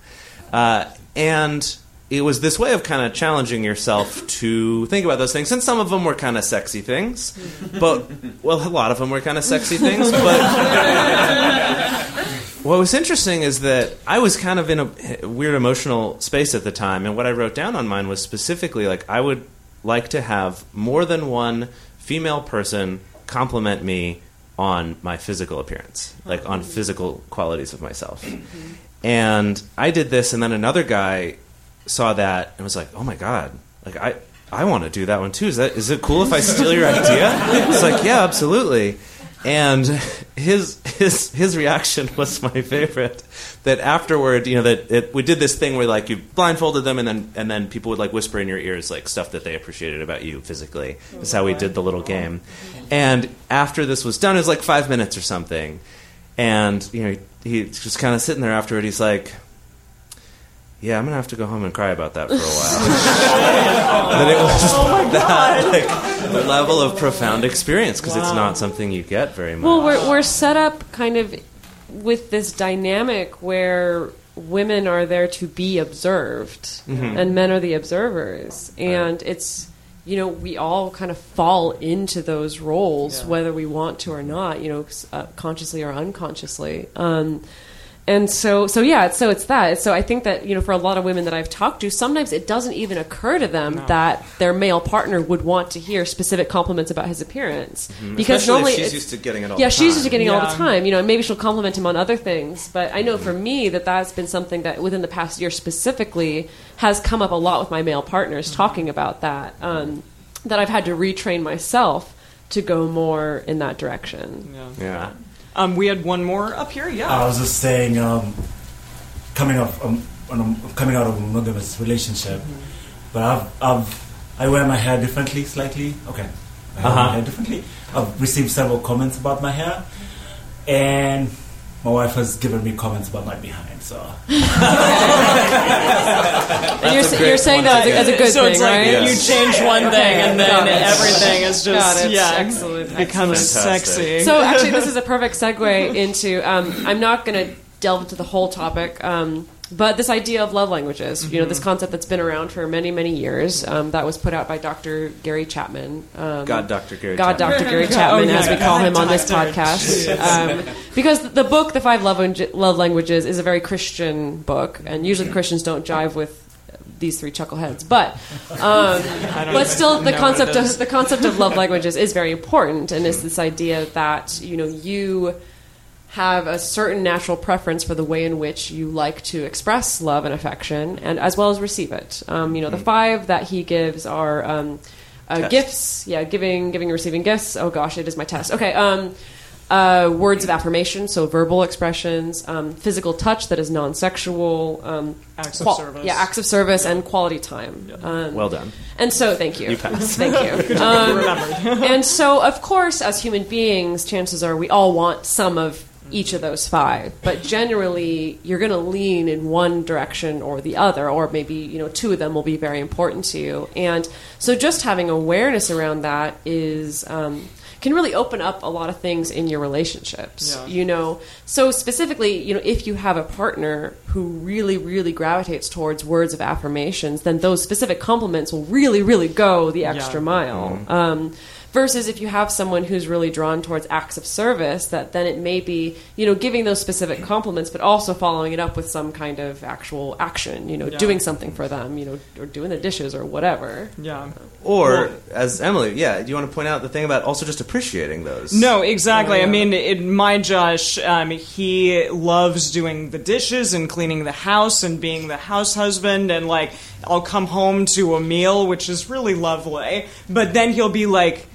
uh, and. It was this way of kind of challenging yourself to think about those things, and some of them were kind of sexy things, but well, a lot of them were kind of sexy things. But what was interesting is that I was kind of in a weird emotional space at the time, and what I wrote down on mine was specifically like I would like to have more than one female person compliment me on my physical appearance, like on mm-hmm. physical qualities of myself. Mm-hmm. And I did this, and then another guy saw that and was like, "Oh my god, like I." I want to do that one too. Is that is it cool if I steal your idea? It's like, yeah, absolutely. And his his his reaction was my favorite. That afterward, you know, that it, we did this thing where like you blindfolded them, and then and then people would like whisper in your ears like stuff that they appreciated about you physically. That's how we did the little game. And after this was done, it was like five minutes or something. And you know, he, he just kind of sitting there afterward. He's like, "Yeah, I'm gonna have to go home and cry about that for a while." that it was Oh that like, level of profound experience because it's not something you get very much. Well, we're we're set up kind of with this dynamic where women are there to be observed Mm-hmm. and men are the observers, and it's you know we all kind of fall into those roles whether we want to or not, you know, uh, consciously or unconsciously. Um, and so, so yeah, so it's that. So I think that you know, for a lot of women that I've talked to, sometimes it doesn't even occur to them that their male partner would want to hear specific compliments about his appearance because Mm-hmm. Especially normally if she's used to getting it all yeah, the she's used to time. getting it all the time. You know, and maybe she'll compliment him on other things. But I know for me that that's been something that within the past year specifically has come up a lot with my male partners talking about that. Um, that I've had to retrain myself to go more in that direction. yeah. yeah. Um, we had one more up here. Yeah. I was just saying, um, coming off, um, I'm coming out of a monogamous relationship, but I've, I've, I wear my hair differently, slightly. Okay, I wear Uh-huh. my hair differently. I've received several comments about my hair, and my wife has given me comments about my behind. So And you're, a great you're saying that as a, as a good so thing, it's like right? Yeah. you change one thing and then Got it. everything is just Got it. yeah Excellent. becomes Fantastic. sexy. So actually, this is a perfect segue into. Um, I'm not going to delve into the whole topic, um, but this idea of love languages, you know, Mm-hmm. this concept that's been around for many, many years, um, that was put out by Dr. Gary Chapman. Um, God, Dr. Gary God, Chapman. Dr. Gary Oh, Chapman, yeah. as we call him on this Doctor. podcast. Um, because the book, The Five Love, Langu- love Languages, is a very Christian book, and usually Christians don't jive with these three chuckleheads. But um, but still, the concept of the concept of love languages is very important, and it's this idea that you know you have a certain natural preference for the way in which you like to express love and affection, and as well as receive it. Um, you know, the five that he gives are um, uh, gifts, yeah, giving, giving, receiving gifts. Oh gosh, it is my test. Okay, um, uh, words of affirmation, so verbal expressions, um, physical touch that is non-sexual, um, Acts of service. yeah, acts of service, and quality time. Um, Well done. and so, thank you. You passed. Thank you. Um, and so, of course, as human beings, chances are we all want some of each of those five. But generally, you're going to lean in one direction or the other, or maybe you know two of them will be very important to you. And so, just having awareness around that is. Um, can really open up a lot of things in your relationships. Yeah. You know, so specifically, you know, if you have a partner who really, really gravitates towards words of affirmations, then those specific compliments will really, really go the extra Yeah. mile. Um, versus if you have someone who's really drawn towards acts of service, that then it may be, you know, giving those specific compliments, but also following it up with some kind of actual action. You know, Yeah. doing something for them. You know, or doing the dishes or whatever. Yeah. Or, as Emily, yeah, do you want to point out the thing about also just appreciating those? No, exactly. I mean, in my Josh, um, he loves doing the dishes and cleaning the house and being the house husband. And like, I'll come home to a meal, which is really lovely. But then he'll be like,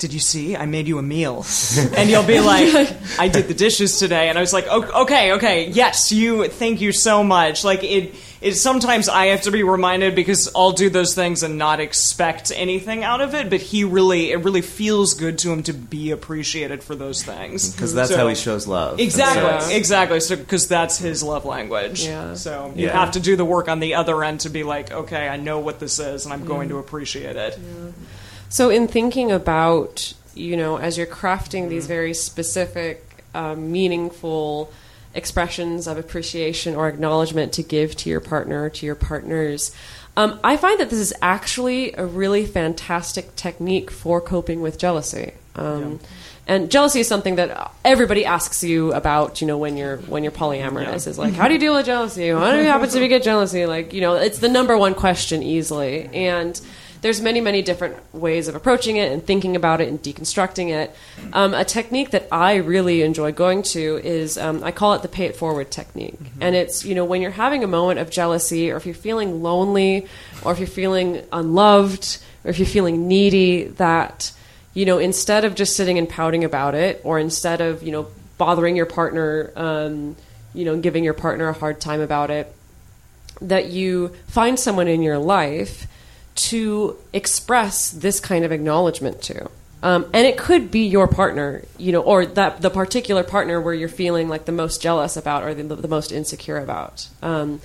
did you see? I made you a meal. and you'll be like, I did the dishes today. And I was like, okay, okay, yes, you, thank you so much. Like, it, it, sometimes I have to be reminded because I'll do those things and not expect anything out of it, but he really, it really feels good to him to be appreciated for those things. Mm-hmm. Because that's So- how he shows love. Exactly, Yeah. exactly. So, because that's his love language. Yeah. So you Yeah. have to do the work on the other end to be like, okay, I know what this is, and I'm going to appreciate it. So, in thinking about, you know, as you're crafting these very specific, uh, meaningful expressions of appreciation or acknowledgement to give to your partner or to your partners, um, I find that this is actually a really fantastic technique for coping with jealousy. Um, And jealousy is something that everybody asks you about, you know, when you're when you're polyamorous. Is like, how do you deal with jealousy? What happens if you get jealousy? Like, you know, it's the number one question easily. And there's many, many different ways of approaching it and thinking about it and deconstructing it. Um, a technique that I really enjoy going to is um, I call it the pay it forward technique. And it's, you know, when you're having a moment of jealousy or if you're feeling lonely or if you're feeling unloved or if you're feeling needy, that, you know, instead of just sitting and pouting about it or instead of, you know, bothering your partner, um, you know, giving your partner a hard time about it, that you find someone in your life to express this kind of acknowledgement to. Um, and it could be your partner, you know, or that the particular partner where you're feeling like the most jealous about or the, the most insecure about. Um,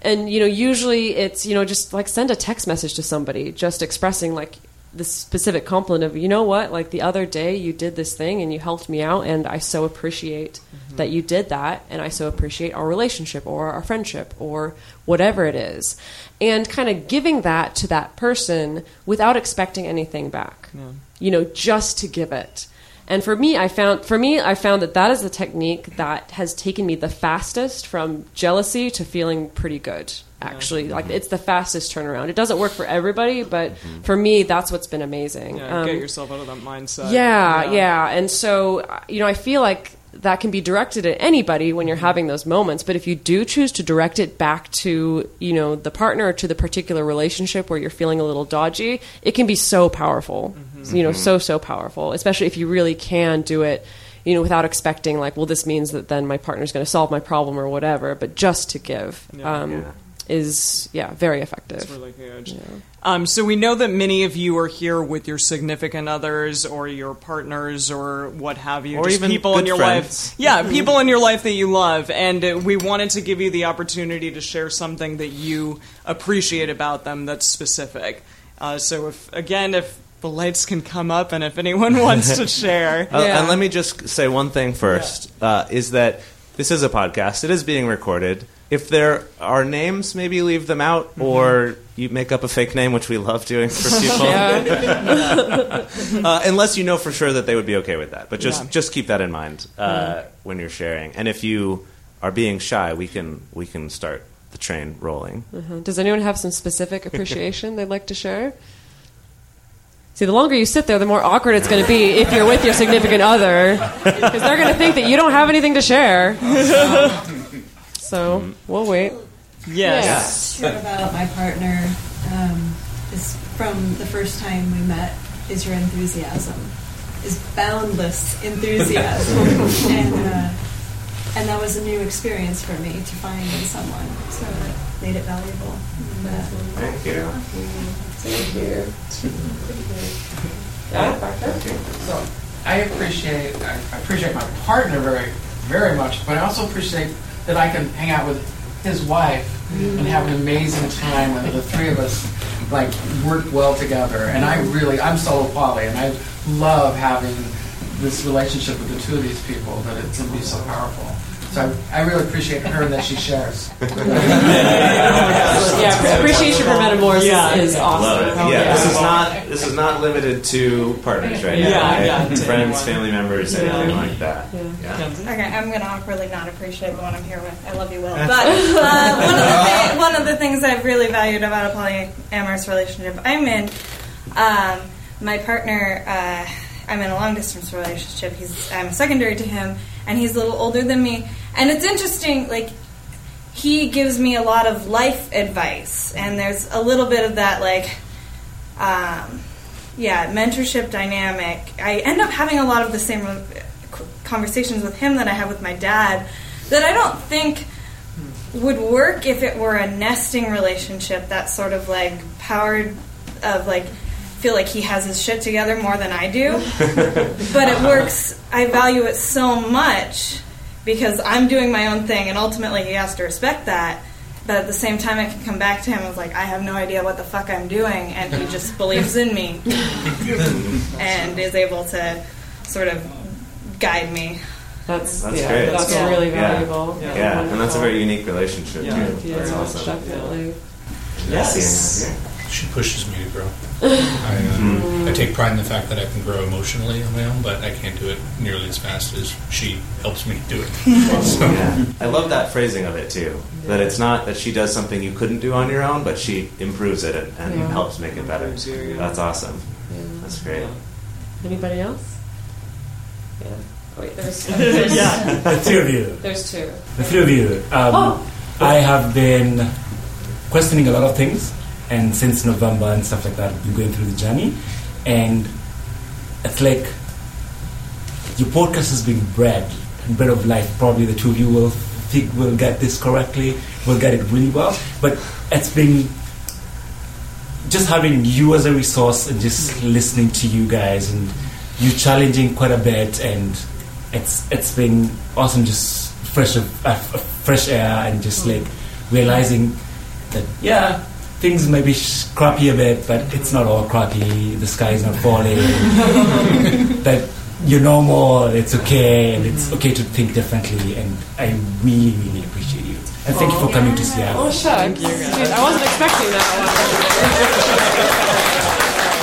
and you know, usually it's you know just like send a text message to somebody, just expressing like the specific compliment of you know what, like the other day you did this thing and you helped me out, and I so appreciate that you did that, and I so appreciate our relationship or our friendship or whatever it is, and kind of giving that to that person without expecting anything back. You know, just to give it. And for me, I found for me, I found that that is the technique that has taken me the fastest from jealousy to feeling pretty good. Actually, like it's the fastest turnaround. It doesn't work for everybody, but for me, that's what's been amazing. Yeah, Um, get yourself out of that mindset. yeah, yeah, And so, you know, I feel like that can be directed at anybody when you're having those moments. But if you do choose to direct it back to, you know, the partner or to the particular relationship where you're feeling a little dodgy, it can be so powerful. You know, so, so powerful, especially if you really can do it. You know, without expecting, like, well, this means that then my partner's going to solve my problem or whatever, but just to give um, Yeah. Is, yeah, very effective. It's really huge. Um, so we know that many of you are here with your significant others or your partners or what have you, Or just even people in your friends. life. Yeah, people in your life that you love, and uh, we wanted to give you the opportunity to share something that you appreciate about them that's specific. Uh, so if again, if the lights can come up, and if anyone wants to share, Uh, And let me just say one thing first: uh, is that this is a podcast. It is being recorded. If there are names, maybe leave them out, or you make up a fake name, which we love doing for people. uh, unless you know for sure that they would be okay with that. But just Yeah. just keep that in mind uh, when you're sharing. And if you are being shy, we can we can start the train rolling. Uh-huh. Does anyone have some specific appreciation they'd like to share? See, the longer you sit there, the more awkward it's going to be if you're with your significant other, because they're going to think that you don't have anything to share. So we'll wait. Yes. Short about my partner um, is from the first time we met. Is your enthusiasm? Is boundless enthusiasm, and uh, and that was a new experience for me to find in someone. So it made it valuable. And, uh, Thank you. Thank you. So I appreciate I I appreciate my partner very very much, but I also appreciate that I can hang out with his wife and have an amazing time, and the three of us like work well together. And I really I'm solo poly, and I love having this relationship with the two of these people. That it can be so powerful. So I, I really appreciate her and that she shares. Yeah, appreciation for Metamorphosis Yeah. is awesome. Love it. Yeah, yeah. this is not this is not limited to partners right now. Yeah, right? yeah, Friends, family members, Yeah. anything like that. Yeah. Okay, I'm going to awkwardly not appreciate the one I'm here with. I love you, Will. But uh, one, of the thi- one of the things I've really valued about a polyamorous relationship I'm in, um, my partner, uh, I'm in a long distance relationship. He's I'm secondary to him, and he's a little older than me. And it's interesting, like he gives me a lot of life advice, and there's a little bit of that, like. Um, yeah, mentorship dynamic. I end up having a lot of the same uh, conversations with him that I have with my dad that I don't think would work if it were a nesting relationship that sort of like powered of like feel like he has his shit together more than I do. but it works. I value it so much because I'm doing my own thing and ultimately he has to respect that. But at the same time, I can come back to him and was like, I have no idea what the fuck I'm doing, and he just believes in me and is able to sort of guide me. That's That's yeah, great. That's Yeah. really Yeah. valuable. Yeah, and that's a very unique relationship Yeah. too. Yeah, That's awesome. definitely. Yes. She pushes me to grow. I, uh, I take pride in the fact that I can grow emotionally on my own, but I can't do it nearly as fast as she helps me do it. so, Yeah. I love that phrasing of it too. That it's not that she does something you couldn't do on your own, but she improves it and, and Yeah. helps make it better. Improves you, yeah. That's awesome. Yeah. That's great. Anybody else? Yeah. Oh, wait, there's, Yeah. The three of you. there's two. The three of you. Um, Oh. I have been questioning a lot of things, and since November and stuff like that, I've been going through the journey, and it's like your podcast has been bread, bread of life. Probably the two of you will think will get this correctly, will get it really well, but it's been just having you as a resource and just listening to you guys and you challenging quite a bit. And it's it's been awesome just fresh of, uh, fresh air and just like realizing that yeah things may be sh- crappy a bit but it's not all crappy the sky is not falling that you're normal it's okay and it's okay to think differently and I really really appreciate you and thank you for coming to Seattle Oh, sure. shucks. Jeez, I wasn't expecting that one.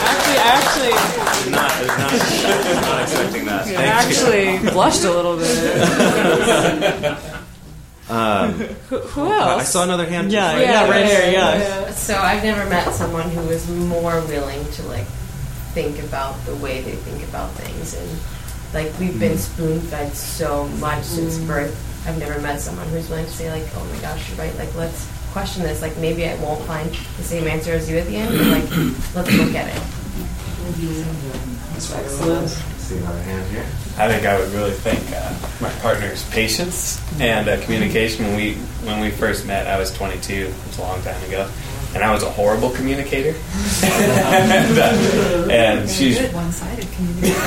actually, I actually, Not, not, not expecting that. I actually blushed a little bit. Um, Who, who else? I saw another hand. Yeah, yeah, right here, yeah. So I've never met someone who was more willing to like think about the way they think about things, and like we've been spoon fed so much since birth. I've never met someone who's willing to say like, "Oh my gosh, you're right. Like let's question this. Like maybe I won't find the same answer as you at the end, but like let's look at it." That's Excellent. See another hand here. I think I would really thank uh, my partner's patience and uh, communication. When we when we first met, I was 22. It was a long time ago, and I was a horrible communicator. and, uh, and she's. Good one-sided communication.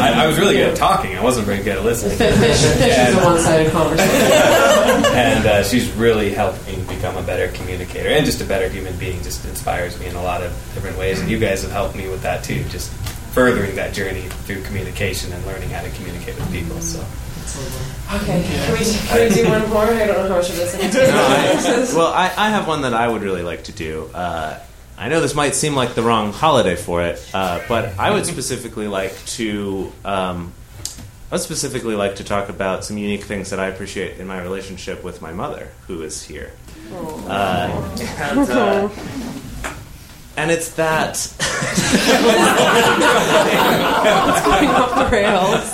I, I was really good at talking. I wasn't very good at listening. Fish, fish is a one-sided conversation. and uh, she's really helped me become a better communicator and just a better human being. Just inspires me in a lot of different ways, and you guys have helped me with that too. Just furthering that journey through communication and learning how to communicate with people. So Okay, can we, can we do one more? I don't know how much of this I need to No, I- well, I, I have one that I would really like to do. Uh, I know this might seem like the wrong holiday for it, uh, but I would specifically like to. Um, I would specifically like to talk about some unique things that I appreciate in my relationship with my mother, who is here. Uh, and, uh, and it's that. It's going off the rails.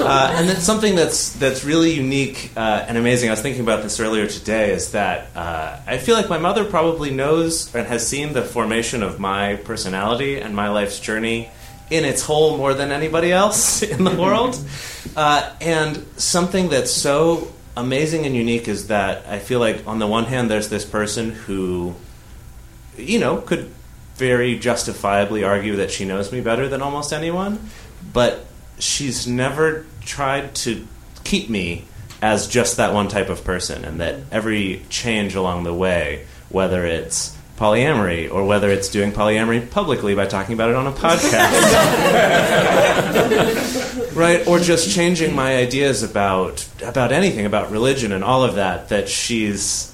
uh, and it's something that's that's really unique uh, and amazing. I was thinking about this earlier today. Is that uh, I feel like my mother probably knows and has seen the formation of my personality and my life's journey in its whole more than anybody else in the world. Uh, and something that's so amazing and unique is that I feel like on the one hand, there's this person who, you know, could very justifiably argue that she knows me better than almost anyone, but she's never tried to keep me as just that one type of person, and that every change along the way, whether it's polyamory or whether it's doing polyamory publicly by talking about it on a podcast right or just changing my ideas about about anything about religion and all of that that she's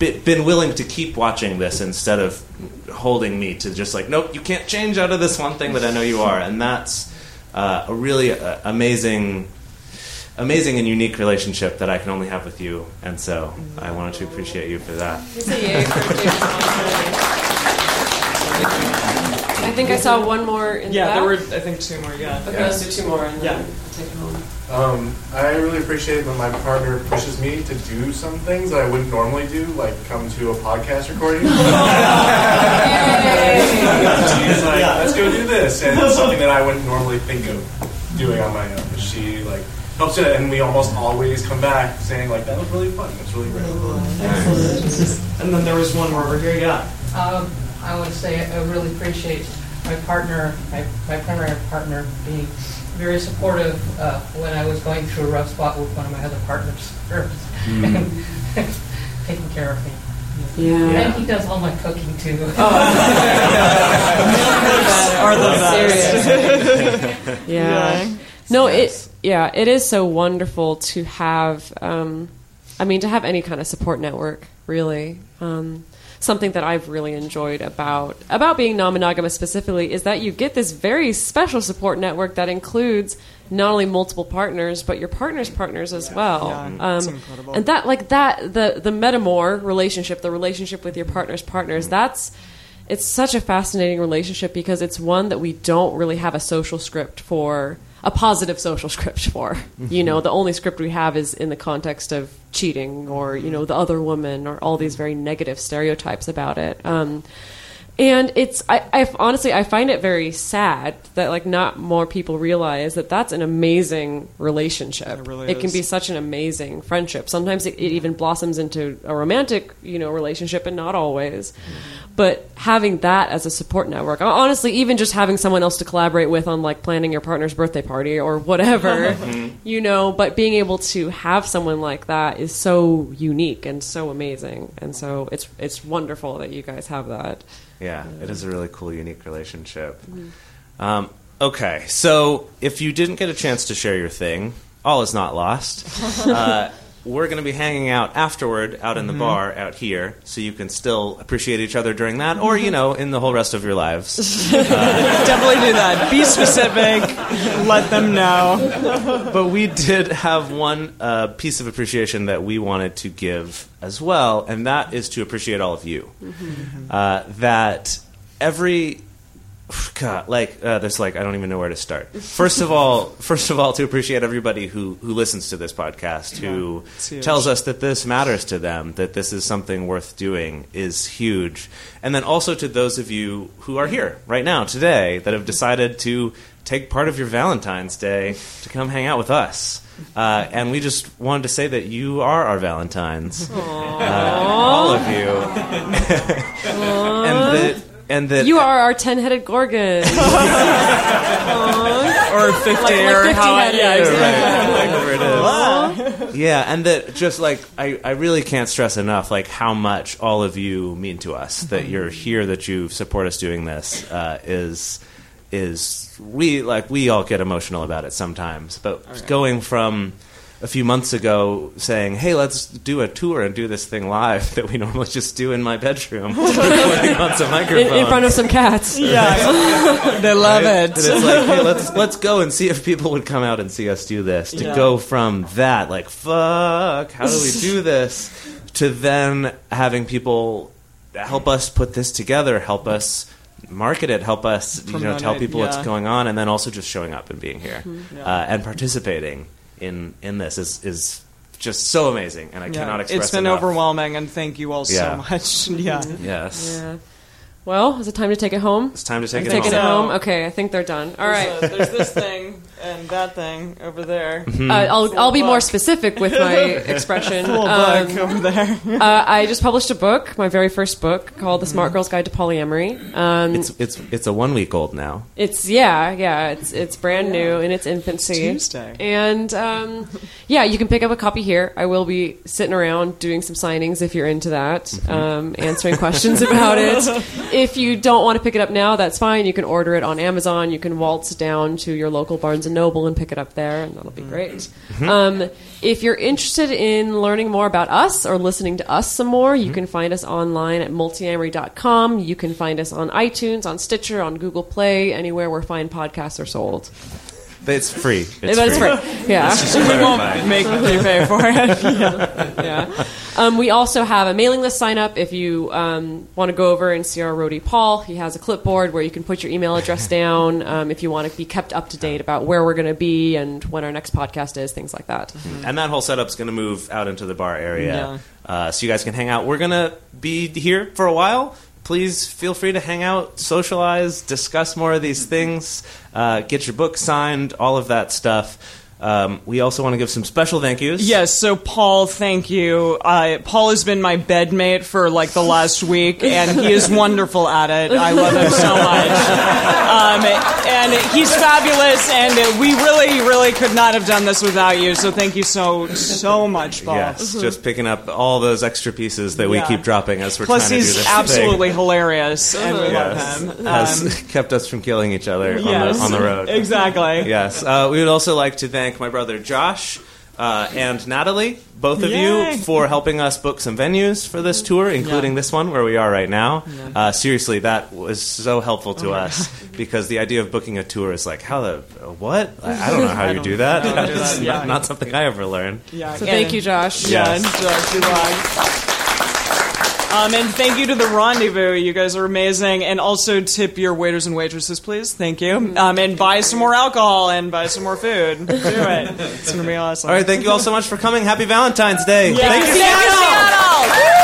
been willing to keep watching this instead of holding me to just like nope you can't change out of this one thing that I know you are and that's uh, a really uh, amazing amazing and unique relationship that I can only have with you and so I wanted to appreciate you for that I think I saw one more in Yeah, the there were. I think two more. Yeah. Okay, let's do two more and Yeah. Um, I really appreciate when my partner pushes me to do some things that I wouldn't normally do, like come to a podcast recording. She's like, let's go do this, and it's something that I wouldn't normally think of doing on my own. But She like helps it, and we almost always come back saying like, that was really fun. That's really great. And then there was one more over here. Yeah. Um, I would say I really appreciate my partner, my, my primary partner, being very supportive uh, when I was going through a rough spot with one of my other partners, Mm. taking care of me. Yeah. And he does all my cooking too. Oh. Are the best. Serious. yeah. Yeah. No, it yeah, it is so wonderful to have um I mean to have any kind of support network, really. Um something that I've really enjoyed about about being non-monogamous specifically is that you get this very special support network that includes not only multiple partners but your partner's partners as well. Yeah, um, incredible. and that like that the the metamour relationship, the relationship with your partner's partners, that's it's such a fascinating relationship because it's one that we don't really have a social script for a positive social script for. You know the only script we have is in the context of cheating or you know the other woman or all these very negative stereotypes about it. Um, and it's I, I honestly I find it very sad that like not more people realize that that's an amazing relationship. It really can be such an amazing friendship. Sometimes it, it even blossoms into a romantic, you know, relationship, and not always. Mm-hmm. But having that as a support network, honestly, even just having someone else to collaborate with on like planning your partner's birthday party or whatever, mm-hmm. you know, but being able to have someone like that is so unique and so amazing, and so it's it's wonderful that you guys have that. Yeah, it is a really cool, unique relationship. Um, okay, so if you didn't get a chance to share your thing, all is not lost. Uh, we're going to be hanging out afterward out in the Mhm. bar out here, so you can still appreciate each other during that, or you know, in the whole rest of your lives. Definitely do that. Be specific. Let them know. but we did have one uh, piece of appreciation that we wanted to give as well, and that is to appreciate all of you. Uh, that every God, like uh, there's like I don't even know where to start. First of all, first of all, to appreciate everybody who who listens to this podcast, who it's huge. tells us that this matters to them, that this is something worth doing, is huge. And then also to those of you who are here right now today that have decided to take part of your Valentine's Day to come hang out with us. Uh, and we just wanted to say that you are our Valentines, uh, all of you, and that and that You are our ten-headed gorgon. or 50 Like- like or 50 how I, yeah, exactly. it is. yeah, and that just like I, I really can't stress enough like how much all of you mean to us. That you're here, that you support us doing this uh, is is we like we all get emotional about it sometimes. But going from a few months ago saying, "Hey, let's do a tour and do this thing live that we normally just do in my bedroom, recording on some in, microphone in front of some cats. Yeah, they love Right? it. And it's like, hey, let's let's go and see if people would come out and see us do this. To Yeah. go from that, like, fuck, how do we do this, to then having people help us put this together, help us market it, help us, you know, Promote tell it, people what's going on, and then also just showing up and being here Mhm. Yeah. uh, and participating in in this is is just so amazing, and I Yeah. cannot express. It's been enough. overwhelming, and thank you all Yeah. so much. yeah. Yes. Yeah. Well, is it time to take it home? It's time to take I'm it taking home. it home. Okay, I think they're done. All right. There's, a- there's this thing and that thing over there. Mm-hmm. Uh, I'll, I'll be more specific with my expression. Cool Um, book over there. uh, I just published a book, my very first book, called The Smart Girl's Guide to Polyamory. Um, It's it's it's a one week old now. It's yeah, yeah. It's it's brand new in its infancy. Tuesday. and um, yeah, you can pick up a copy here. I will be sitting around doing some signings if you're into that, Mm-hmm. um, answering questions about it. If you don't want to pick it up now, that's fine. You can order it on Amazon. You can waltz down to your local Barnes and Noble and pick it up there, and that'll be great. Mm-hmm. Um, if you're interested in learning more about us or listening to us some more, Mm-hmm. you can find us online at multiamory.com. You can find us on iTunes, on Stitcher, on Google Play, anywhere where fine podcasts are sold. It's free. It's but it's free. free. Yeah. We won't make you pay for it. yeah. yeah. Um, we also have a mailing list sign up if you um, want to go over and see our roadie Paul. He has a clipboard where you can put your email address down um, if you want to be kept up to date about where we're going to be and when our next podcast is, things like that. And that whole setup's going to move out into the bar area, Yeah. uh, so you guys can hang out. We're going to be here for a while. Please feel free to hang out, socialize, discuss more of these things, uh, get your book signed, all of that stuff. Um, we also want to give some special thank yous. Yes, so Paul, thank you. Uh, Paul has been my bedmate for like the last week, and he is wonderful at it. I love him so much. Um, and he's fabulous, and we really, really could not have done this without you. So thank you so, so much, Paul. Yes, just picking up all those extra pieces that we Yeah. keep dropping as we're Plus, trying to do he's this absolutely thing. hilarious, and we Yes. love him. Has Um, kept us from killing each other on, the, on the road. Exactly. Yes. Uh, we would also like to thank my brother Josh uh, and Natalie, both of Yay. you, for helping us book some venues for this tour, including this one where we are right now. Uh, seriously, that was so helpful to us because the idea of booking a tour is like, how the, what? I, I don't know how you don't- do that. I don't do It's that, not, something I ever learned. Yeah. So and- thank you, Josh. Yeah, Yes. and Josh, good luck. Um, and thank you to the Rendezvous. You guys are amazing. And also tip your waiters and waitresses, please. Thank you. Um, and buy some more alcohol and buy some more food. Do it. It's going to be awesome. All right, thank you all so much for coming. Happy Valentine's Day. Thank you, Thank you, Seattle.